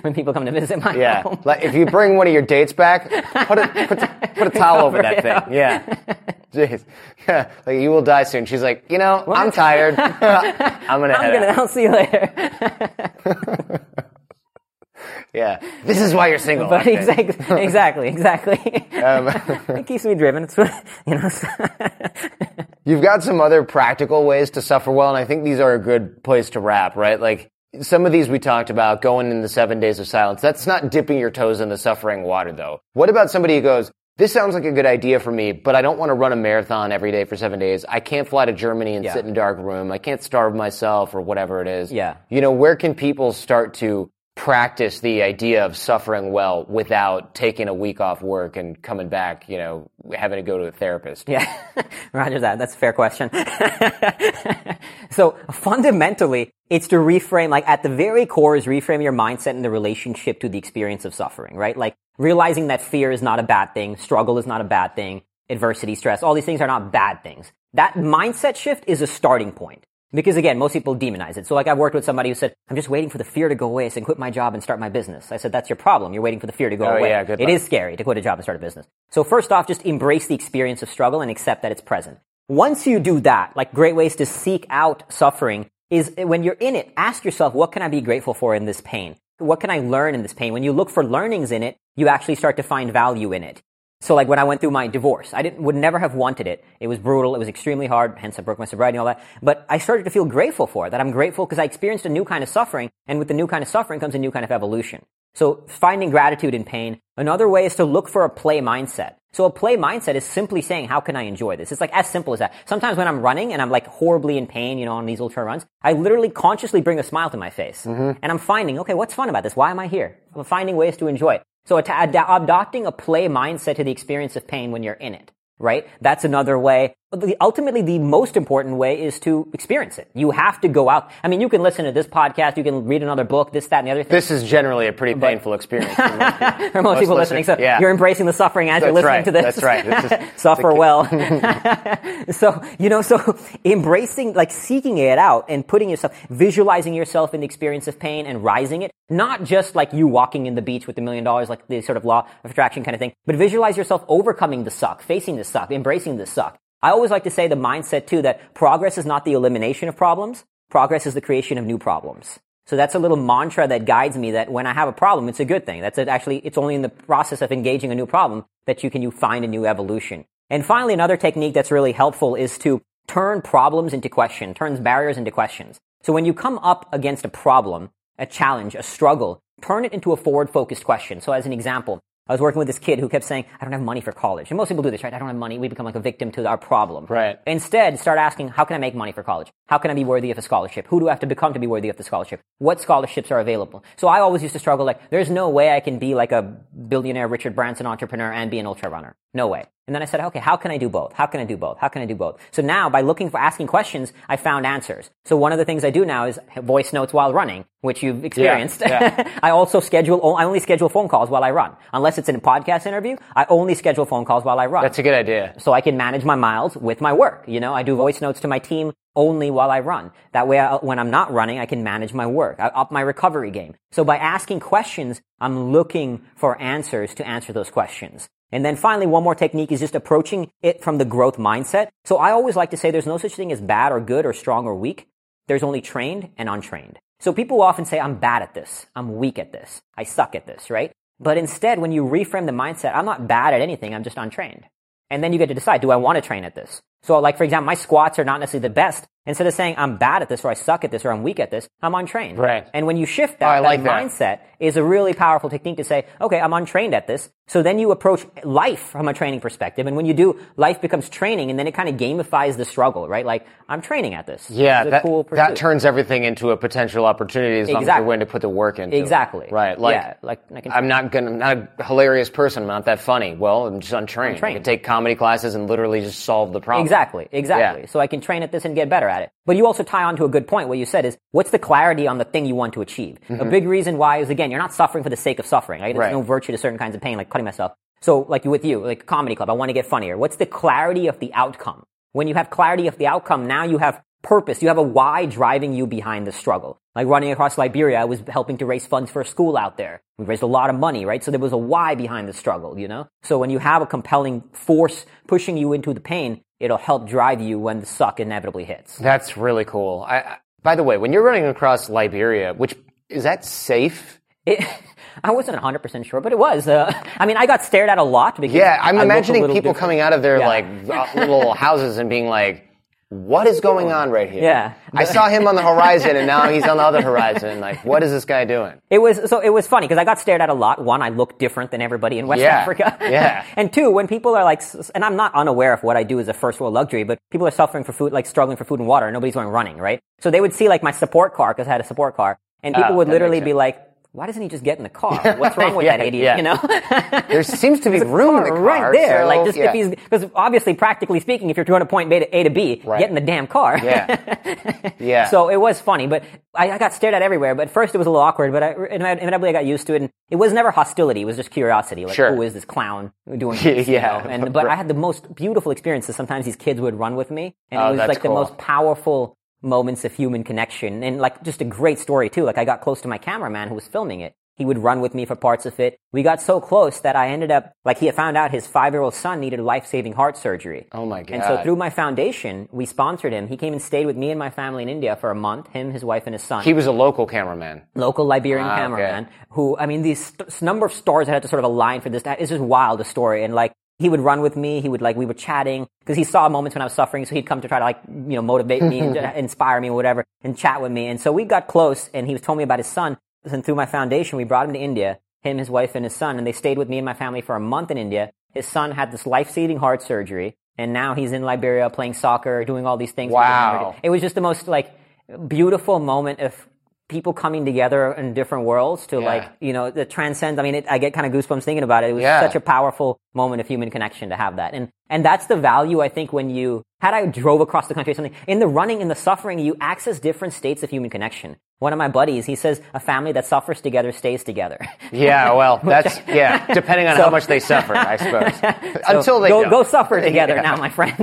when people come to visit my
Yeah,
home.
like if you bring one of your dates back, put a put, put a towel over that thing. Yeah, jeez, like you will die soon. She's like, you know, I'm tired. I'm gonna
I'm gonna. I'll see you later.
Yeah, this is why you're single.
But
okay.
exactly, exactly, exactly.
Um,
it keeps me driven. It's, what- you know.
You've got some other practical ways to suffer well, and I think these are a good place to wrap, right? Like some of these we talked about going in the seven days of silence. That's not dipping your toes in the suffering water, though. What about somebody who goes, this sounds like a good idea for me, but I don't want to run a marathon every day for seven days. I can't fly to Germany and
Yeah.
sit in a dark room. I can't starve myself or whatever it is.
Yeah.
You know, where can people start to practice the idea of suffering well without taking a week off work and coming back, you know, having to go to a therapist?
Yeah, Roger that. That's a fair question. so fundamentally, it's to reframe, like at the very core is reframe your mindset and the relationship to the experience of suffering, right? Like realizing that fear is not a bad thing, struggle is not a bad thing, adversity, stress, all these things are not bad things. That mindset shift is a starting point. Because again, most people demonize it. So like I've worked with somebody who said, I'm just waiting for the fear to go away so I can quit my job and start my business. I said, that's your problem. You're waiting for the fear to go
Oh,
away.
yeah, good
It is scary to quit a job and start a business. So first off, just embrace the experience of struggle and accept that it's present. Once you do that, like great ways to seek out suffering is when you're in it, ask yourself, what can I be grateful for in this pain? What can I learn in this pain? When you look for learnings in it, you actually start to find value in it. So like when I went through my divorce, I didn't, would never have wanted it. It was brutal. It was extremely hard. Hence I broke my sobriety and all that. But I started to feel grateful for it, that I'm grateful because I experienced a new kind of suffering. And with the new kind of suffering comes a new kind of evolution. So finding gratitude in pain. Another way is to look for a play mindset. So a play mindset is simply saying, how can I enjoy this? It's like as simple as that. Sometimes when I'm running and I'm like horribly in pain, you know, on these ultra runs, I literally consciously bring a smile to my face. Mm-hmm. And I'm finding, okay, what's fun about this? Why am I here? I'm finding ways to enjoy it. So ad- adopting a play mindset to the experience of pain when you're in it, right? That's another way. The, ultimately the most important way is to experience it. You have to go out. I mean, you can listen to this podcast, you can read another book, this, that, and the other thing.
This is generally a pretty painful experience for most people,
for most people listening. So
yeah.
you're embracing the suffering as
That's
you're listening
right.
to this.
That's right. This is-
Suffer well. so, you know, so embracing, like seeking it out and putting yourself, visualizing yourself in the experience of pain and rising it, not just like you walking in the beach with a million dollars, like the sort of law of attraction kind of thing, but visualize yourself overcoming the suck, facing the suck, embracing the suck. I always like to say the mindset too that progress is not the elimination of problems. Progress is the creation of new problems. So that's a little mantra that guides me that when I have a problem, it's a good thing. That's actually, it's only in the process of engaging a new problem that you can you find a new evolution. And finally, another technique that's really helpful is to turn problems into questions, turns barriers into questions. So when you come up against a problem, a challenge, a struggle, turn it into a forward focused question. So as an example, I was working with this kid who kept saying, I don't have money for college. And most people do this, right? I don't have money. We become like a victim to our problem.
Right.
Instead, start asking, how can I make money for college? How can I be worthy of a scholarship? Who do I have to become to be worthy of the scholarship? What scholarships are available? So I always used to struggle like, there's no way I can be like a billionaire Richard Branson entrepreneur and be an ultra runner. No way. And then I said, okay, how can I do both? How can I do both? How can I do both? So now by looking for asking questions, I found answers. So one of the things I do now is voice notes while running, which you've experienced.
yeah.
I also schedule, I only schedule phone calls while I run. Unless it's in a podcast interview, I only schedule phone calls while I run
That's a good idea.
so I can manage my miles with my work. You know, I do voice notes to my team only while I run. That way, I, when I'm not running, I can manage my work. I up my recovery game. So by asking questions, I'm looking for answers to answer those questions. And then finally, one more technique is just approaching it from the growth mindset. So I always like to say there's no such thing as bad or good or strong or weak. There's only trained and untrained. So people often say, I'm bad at this. I'm weak at this. I suck at this, right? But instead, when you reframe the mindset, I'm not bad at anything. I'm just untrained. And then you get to decide, do I want to train at this? So like, for example, my squats are not necessarily the best. Instead of saying I'm bad at this or I suck at this or I'm weak at this, I'm untrained.
Right.
And when you shift oh, that,
Oh,
that
like that.
mindset is a really powerful technique to say, okay, I'm untrained at this. So then you approach life from a training perspective. And when you do, life becomes training and then it kind of gamifies the struggle, right? Like, I'm training at this.
Yeah,
a
that,
cool
that turns everything into a potential opportunity as long as
Exactly.
you're willing to put the work into it.
Exactly.
Right. Like,
Yeah, like,
I'm not gonna, I'm not a hilarious person. I'm not that funny. Well, I'm just untrained.
Untrained.
I can take comedy classes and literally just solve the problem.
Exactly, exactly.
Yeah.
So I can train at this and get better at it. But you also tie on to a good point. What you said is, what's the clarity on the thing you want to achieve? A big reason why is, again, you're not suffering for the sake of suffering, right? There's
Mm-hmm. Right.
no virtue to certain kinds of pain, like cutting myself. So, like with you, like comedy club, I want to get funnier. What's the clarity of the outcome? When you have clarity of the outcome, now you have purpose. You have a why driving you behind the struggle. Like running across Liberia, I was helping to raise funds for a school out there. We raised a lot of money, right? So there was a why behind the struggle, you know? So when you have a compelling force pushing you into the pain, it'll help drive you when the suck inevitably hits.
That's really cool. I, I, by the way, when you're running across Liberia, which is that safe?
It, I wasn't 100% sure, but it was. Uh, I mean, I got stared at a lot because
Yeah, I'm
I
imagining people
different.
coming out of their
Yeah.
like uh, little houses and being like, "What is going on right here?"
Yeah.
I saw him on the horizon, and now he's on the other horizon. Like, what is this guy doing?
It was so it was funny because I got stared at a lot. One, I look different than everybody in West
Yeah,
Africa.
yeah.
and two, when people are like, and I'm not unaware of what I do as a first world luxury, but people are suffering for food, like struggling for food and water, and nobody's going running, right? So they would see like my support car because I had a support car, and ah, people
Oh,
would literally be like. Why doesn't he just get in the car? What's wrong with
Yeah,
that idiot?
yeah.
You know,
There seems to be room in the car,
right there.
so,
like just
yeah.
if he's because obviously, practically speaking, if you're going to point B to A to B,
Right.
get in the damn car.
Yeah. Yeah.
So it was funny, but I, I got stared at everywhere. But at first it was a little awkward, but I, inevitably I got used to it. And it was never hostility; it was just curiosity. Like,
Sure.
who is this clown doing this? you
Yeah.
know? And but I had the most beautiful experiences. Sometimes these kids would run with me, and
Oh,
it was like
cool.
the most powerful moments of human connection, and like just a great story too. Like I got close to my cameraman who was filming it. He would run with me for parts of it. We got so close that I ended up like he had found out his five-year-old son needed life-saving heart surgery.
Oh my God.
And so through my foundation, we sponsored him. He came and stayed with me and my family in India for a month. Him, his wife, and his son.
He was a local cameraman.
local Liberian
Ah, okay.
cameraman who, I mean, these st- number of stars that had to sort of align for this. It's just wild, the story. And like, he would run with me. He would like, we were chatting because he saw moments when I was suffering. So he'd come to try to like, you know, motivate me and inspire me or whatever and chat with me. And so we got close and he was telling me about his son. And through my foundation, we brought him to India, him, his wife, and his son. And they stayed with me and my family for a month in India. His son had this life-saving heart surgery. And now he's in Liberia playing soccer, doing all these things.
Wow.
It was just the most like beautiful moment of people coming together in different worlds to
Yeah.
like you know the transcend. I mean, it, I get kind of goosebumps thinking about it. It was
Yeah.
such a powerful moment of human connection to have that, and and that's the value I think when you had I drove across the country or something in the running in the suffering you access different states of human connection. One of my buddies, he says, a family that suffers together stays together.
Yeah, well, that's yeah. Depending on how much they suffer, I suppose.
So
Until they
go,
don't.
go suffer together
Yeah.
now, my friend.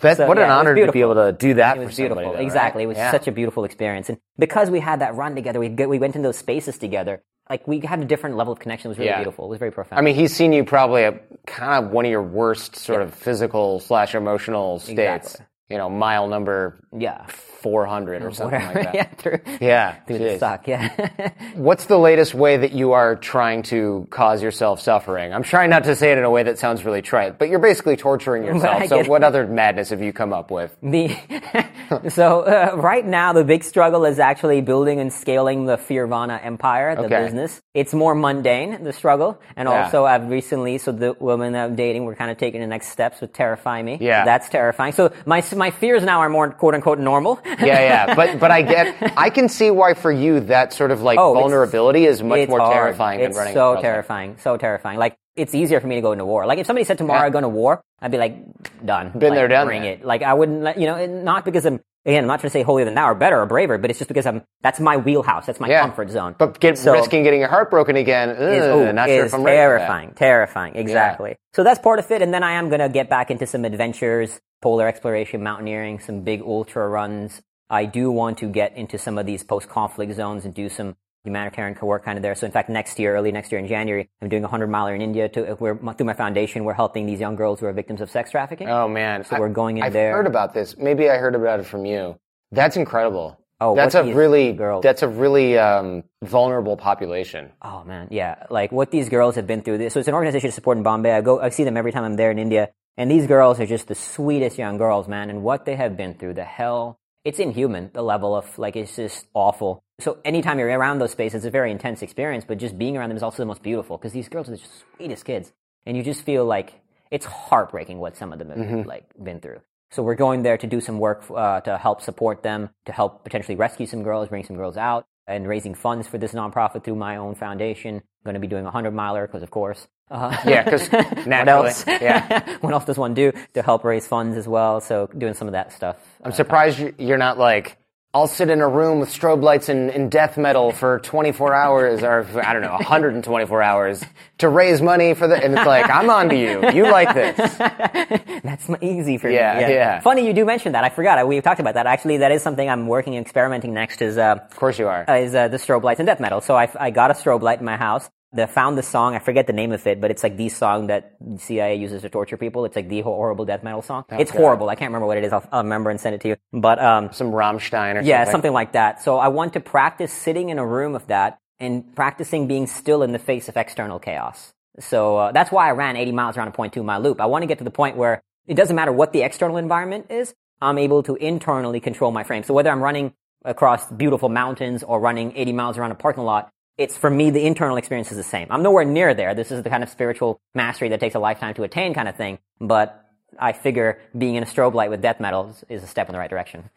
That,
So,
what
yeah,
an honor to be able to do that.
It
for
was beautiful.
though,
exactly.
right?
It was
Yeah.
such a beautiful experience. And because we had that run together, we, we went in those spaces together. Like we had a different level of connection. It was really
Yeah.
beautiful. It was very profound.
I mean, he's seen you probably at kind of one of your worst sort of physical slash emotional states.
Exactly.
You know, mile number
yeah.
400 or something
Whatever.
like that.
yeah, through,
Yeah,
through the. Yeah.
What's the latest way that you are trying to cause yourself suffering? I'm trying not to say it in a way that sounds really trite, but you're basically torturing yourself. So, what
it.
other madness have you come up with?
The so uh, right now the big struggle is actually building and scaling the Fearvana empire, the
Okay.
business. It's more mundane, the struggle, and
Yeah.
also I've recently so the women I'm dating we're kind of taking the next steps with terrify me.
Yeah.
that's terrifying. So my my fears now are more quote unquote normal.
Yeah, yeah, but but I get, I can see why for you that sort of like
Oh,
vulnerability is much more
hard.
terrifying
It's
than running.
so terrifying, so terrifying. Like it's easier for me to go into war. Like if somebody said tomorrow
Yeah.
I'm going to war, I'd be like, done.
Been
Like,
there, done
Bring
that.
it. Like I wouldn't let you know. Not because I'm again. I'm not trying to say holier than thou or better or braver, but it's just because I'm. That's my wheelhouse. That's my
Yeah.
comfort zone.
But get,
So-
risking getting your heart broken again, ugh,
is, ooh,
not sure if I'm
terrifying, terrifying. Exactly. So that's part of it. And then I am going to get back into some adventures, polar exploration, mountaineering, some big ultra runs. I do want to get into some of these post-conflict zones and do some humanitarian work kind of there. So in fact, next year, early next year in January, I'm doing a hundred miler in India. To we're through my foundation, we're helping these young girls who are victims of sex trafficking.
Oh man,
So we're going in
I've
there.
heard about this. Maybe I heard about it from you. That's incredible.
Oh,
that's a really
girls-
that's a really um, vulnerable population.
Oh man, yeah. Like what these girls have been through. This, so it's an organization to support in Bombay. I go, I see them every time I'm there in India, and these girls are just the sweetest young girls, man. And what they have been through, the hell, it's inhuman. The level of like, it's just awful. So anytime you're around those spaces, it's a very intense experience. But just being around them is also the most beautiful because these girls are the sweetest kids, and you just feel like it's heartbreaking what some of them have like been through. So we're going there to do some work uh, to help support them, to help potentially rescue some girls, bring some girls out, and raising funds for this nonprofit through my own foundation. I'm going to be doing a hundred miler because, of course. Uh,
Yeah, 'cause
what else?
yeah.
what else does one do to help raise funds as well? So doing some of that stuff.
I'm surprised you- you're not like I'll sit in a room with strobe lights and, and death metal for 24 hours or I don't know 124 hours to raise money for the and it's like I'm on to you. You like this.
That's easy for
Yeah,
me.
yeah.
Funny you do mention that. I forgot. We talked about that. Actually, that is something I'm working and experimenting next. Is uh,
Of course you are.
uh, is uh, the strobe lights and death metal. So I, I got a strobe light in my house. The found the song. I forget the name of it, but it's like the song that CIA uses to torture people. It's like the horrible death metal song. it's
God.
horrible. I can't remember what it is. I'll, I'll remember and send it to you. But um,
Some Rammstein or
yeah,
something.
something like that. So I want to practice sitting in a room of that and practicing being still in the face of external chaos. So uh, that's why I ran 80 miles around a 0.2 mile loop. I want to get to the point where it doesn't matter what the external environment is. I'm able to internally control my frame. So whether I'm running across beautiful mountains or running 80 miles around a parking lot, it's for me the internal experience is the same. I'm nowhere near there. This is the kind of spiritual mastery that takes a lifetime to attain kind of thing. But I figure being in a strobe light with death metal is- is a step in the right direction.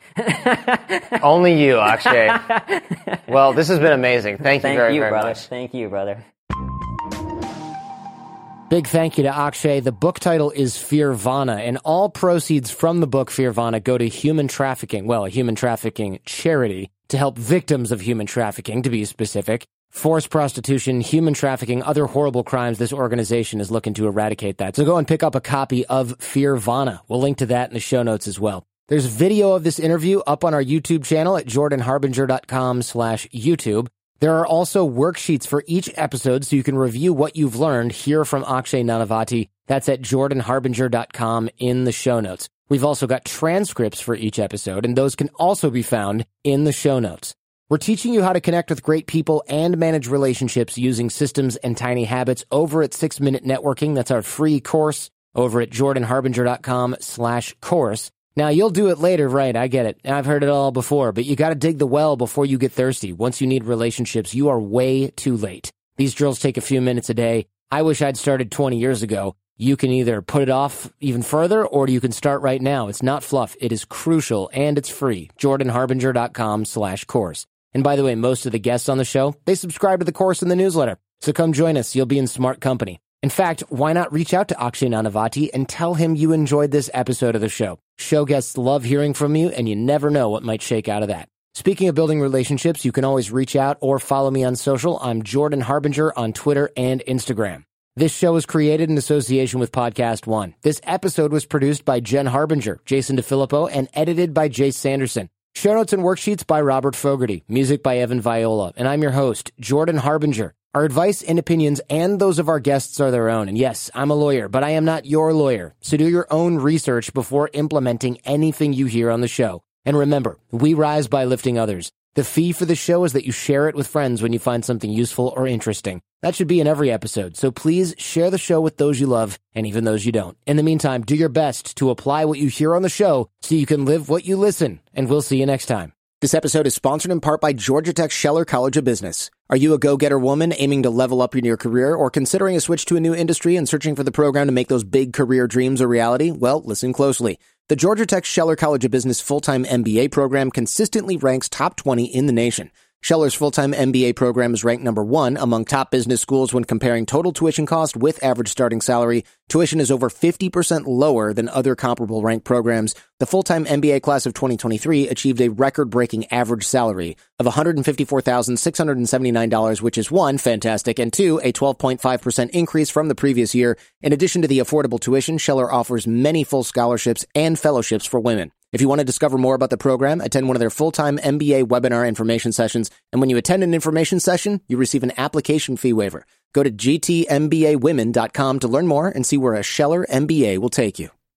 Only you, Akshay. well, this has been amazing. Thank you
Thank
very
you,
very
brother.
much.
Thank you, brother.
Big thank you to Akshay. The book title is Fearvana, and all proceeds from the book Fearvana go to human trafficking, well, a human trafficking charity to help victims of human trafficking, to be specific. Forced prostitution, human trafficking, other horrible crimes. This organization is looking to eradicate that. So go and pick up a copy of Fearvana. We'll link to that in the show notes as well. There's video of this interview up on our YouTube channel at jordanharbinger.com slash YouTube. There are also worksheets for each episode so you can review what you've learned here from Akshay Nanavati. That's at jordanharbinger.com in the show notes. We've also got transcripts for each episode, and those can also be found in the show notes. We're teaching you how to connect with great people and manage relationships using systems and tiny habits over at Six Minute Networking. That's our free course over at jordanharbinger.com slash course. Now you'll do it later, right? I get it. I've heard it all before, but you gotta dig the well before you get thirsty. Once you need relationships, you are way too late. These drills take a few minutes a day. I wish I'd started 20 years ago. You can either put it off even further or you can start right now. It's not fluff. It is crucial and it's free. jordanharbinger.com slash course.
And by the way, most of the guests on the show, they subscribe to the course in the newsletter. So come join us. You'll be in smart company. In fact, why not reach out to Akshay Nanavati and tell him you enjoyed this episode of the show? Show guests love hearing from you, and you never know what might shake out of that. Speaking of building relationships, you can always reach out or follow me on social. I'm Jordan Harbinger on Twitter and Instagram. This show was created in association with Podcast One. This episode was produced by Jen Harbinger, Jason DeFilippo, and edited by Jace Sanderson. Show notes and worksheets by Robert Fogarty, music by Evan Viola, and I'm your host, Jordan Harbinger. Our advice and opinions and those of our guests are their own. And yes, I'm a lawyer, but I am not your lawyer. So do your own research before implementing anything you hear on the show. And remember, we rise by lifting others. The fee for the show is that you share it with friends when you find something useful or interesting. That should be in every episode. So please share the show with those you love and even those you don't. In the meantime, do your best to apply what you hear on the show so you can live what you listen. And we'll see you next time. This episode is sponsored in part by Georgia Tech Scheller College of Business. Are you a go-getter woman aiming to level up in your career or considering a switch to a new industry and searching for the program to make those big career dreams a reality? Well, listen closely. The Georgia Tech Scheller College of Business full-time MBA program consistently ranks top 20 in the nation. Scheller's full-time MBA program is ranked number one among top business schools when comparing total tuition cost with average starting salary. Tuition is over 50% lower than other comparable ranked programs. The full-time MBA class of 2023 achieved a record-breaking average salary of $154,679, which is one, fantastic, and two, a 12.5% increase from the previous year. In addition to the affordable tuition, Scheller offers many full scholarships and fellowships for women. If you want to discover more about the program, attend one of their full-time MBA webinar information sessions. And when you attend an information session, you receive an application fee waiver. Go to gtmbawomen.com to learn more and see where a Scheller MBA will take you.